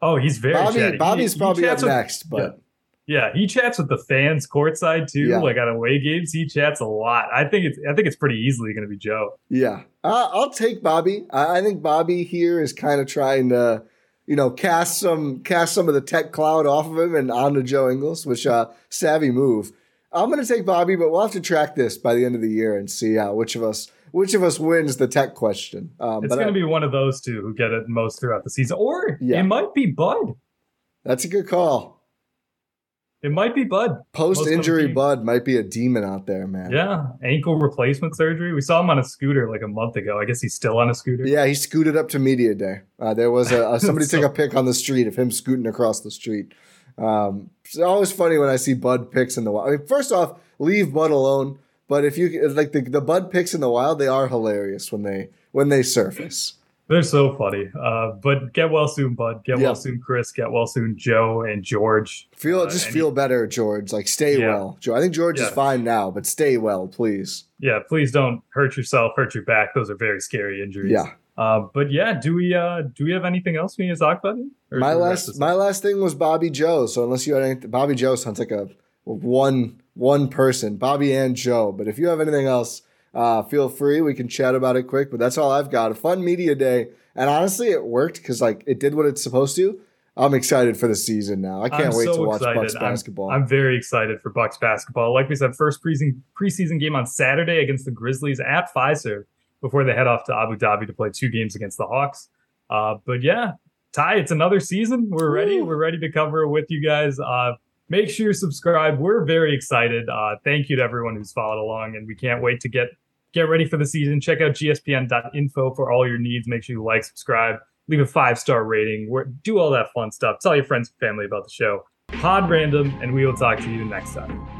[SPEAKER 2] oh, he's very
[SPEAKER 1] Bobby,
[SPEAKER 2] chatty.
[SPEAKER 1] Bobby's
[SPEAKER 2] he,
[SPEAKER 1] probably
[SPEAKER 2] he
[SPEAKER 1] up next, but
[SPEAKER 2] yeah, he chats with the fans courtside too, yeah. like on away games. He chats a lot. I think it's I think it's pretty easily going to be Joe.
[SPEAKER 1] Yeah, uh, I'll take Bobby. I, I think Bobby here is kind of trying to, you know, cast some cast some of the tech cloud off of him and onto Joe Ingles, which uh, savvy move. I'm going to take Bobby, but we'll have to track this by the end of the year and see uh, which of us which of us wins the tech question.
[SPEAKER 2] Um, it's going to be one of those two who get it most throughout the season, or yeah. it might be Bud.
[SPEAKER 1] That's a good call.
[SPEAKER 2] It might be Bud.
[SPEAKER 1] Post injury Bud might be a demon out there, man.
[SPEAKER 2] Yeah. Ankle replacement surgery. We saw him on a scooter like a month ago. I guess he's still on a scooter.
[SPEAKER 1] Yeah, he scooted up to media day. Uh, there was a, somebody so, took a pic on the street of him scooting across the street. Um, it's always funny when I see Bud pics in the wild. I mean, first off, leave Bud alone. But if you like the, the Bud pics in the wild, they are hilarious when they when they surface.
[SPEAKER 2] They're so funny. Uh, but get well soon, bud. Get well soon, Khris. Get well soon, Joe and George.
[SPEAKER 1] Feel uh, just feel he, better, George. Like stay yeah. well, Joe. I think George yeah. is fine now, but stay well, please.
[SPEAKER 2] Yeah, please don't hurt yourself, hurt your back. Those are very scary injuries.
[SPEAKER 1] Yeah.
[SPEAKER 2] Uh, but yeah, do we uh, do we have anything else we need to talk about?
[SPEAKER 1] My last my last thing was Bobby Joe. So unless you had anything, Bobby Joe sounds like a one one person, Bobby and Joe. But if you have anything else uh, feel free. We can chat about it quick, but that's all I've got. A fun media day. And honestly, it worked because like it did what it's supposed to. I'm excited for the season now. I can't
[SPEAKER 2] I'm
[SPEAKER 1] wait
[SPEAKER 2] so
[SPEAKER 1] to watch
[SPEAKER 2] excited.
[SPEAKER 1] Bucks basketball.
[SPEAKER 2] I'm, I'm, very excited for Bucks basketball. Like we said, first preseason preseason game on Saturday against the Grizzlies at Fiserv before they head off to Abu Dhabi to play two games against the Hawks. Uh, but yeah, Ty, it's another season. We're ready. We're ready to cover it with you guys. Uh, make sure you subscribe. We're very excited. Uh, thank you to everyone who's followed along, and we can't wait to get get ready for the season. Check out gspn.info for all your needs. Make sure you like, subscribe, leave a five star rating, do all that fun stuff. Tell your friends and family about the show. Pod Random, and we will talk to you next time.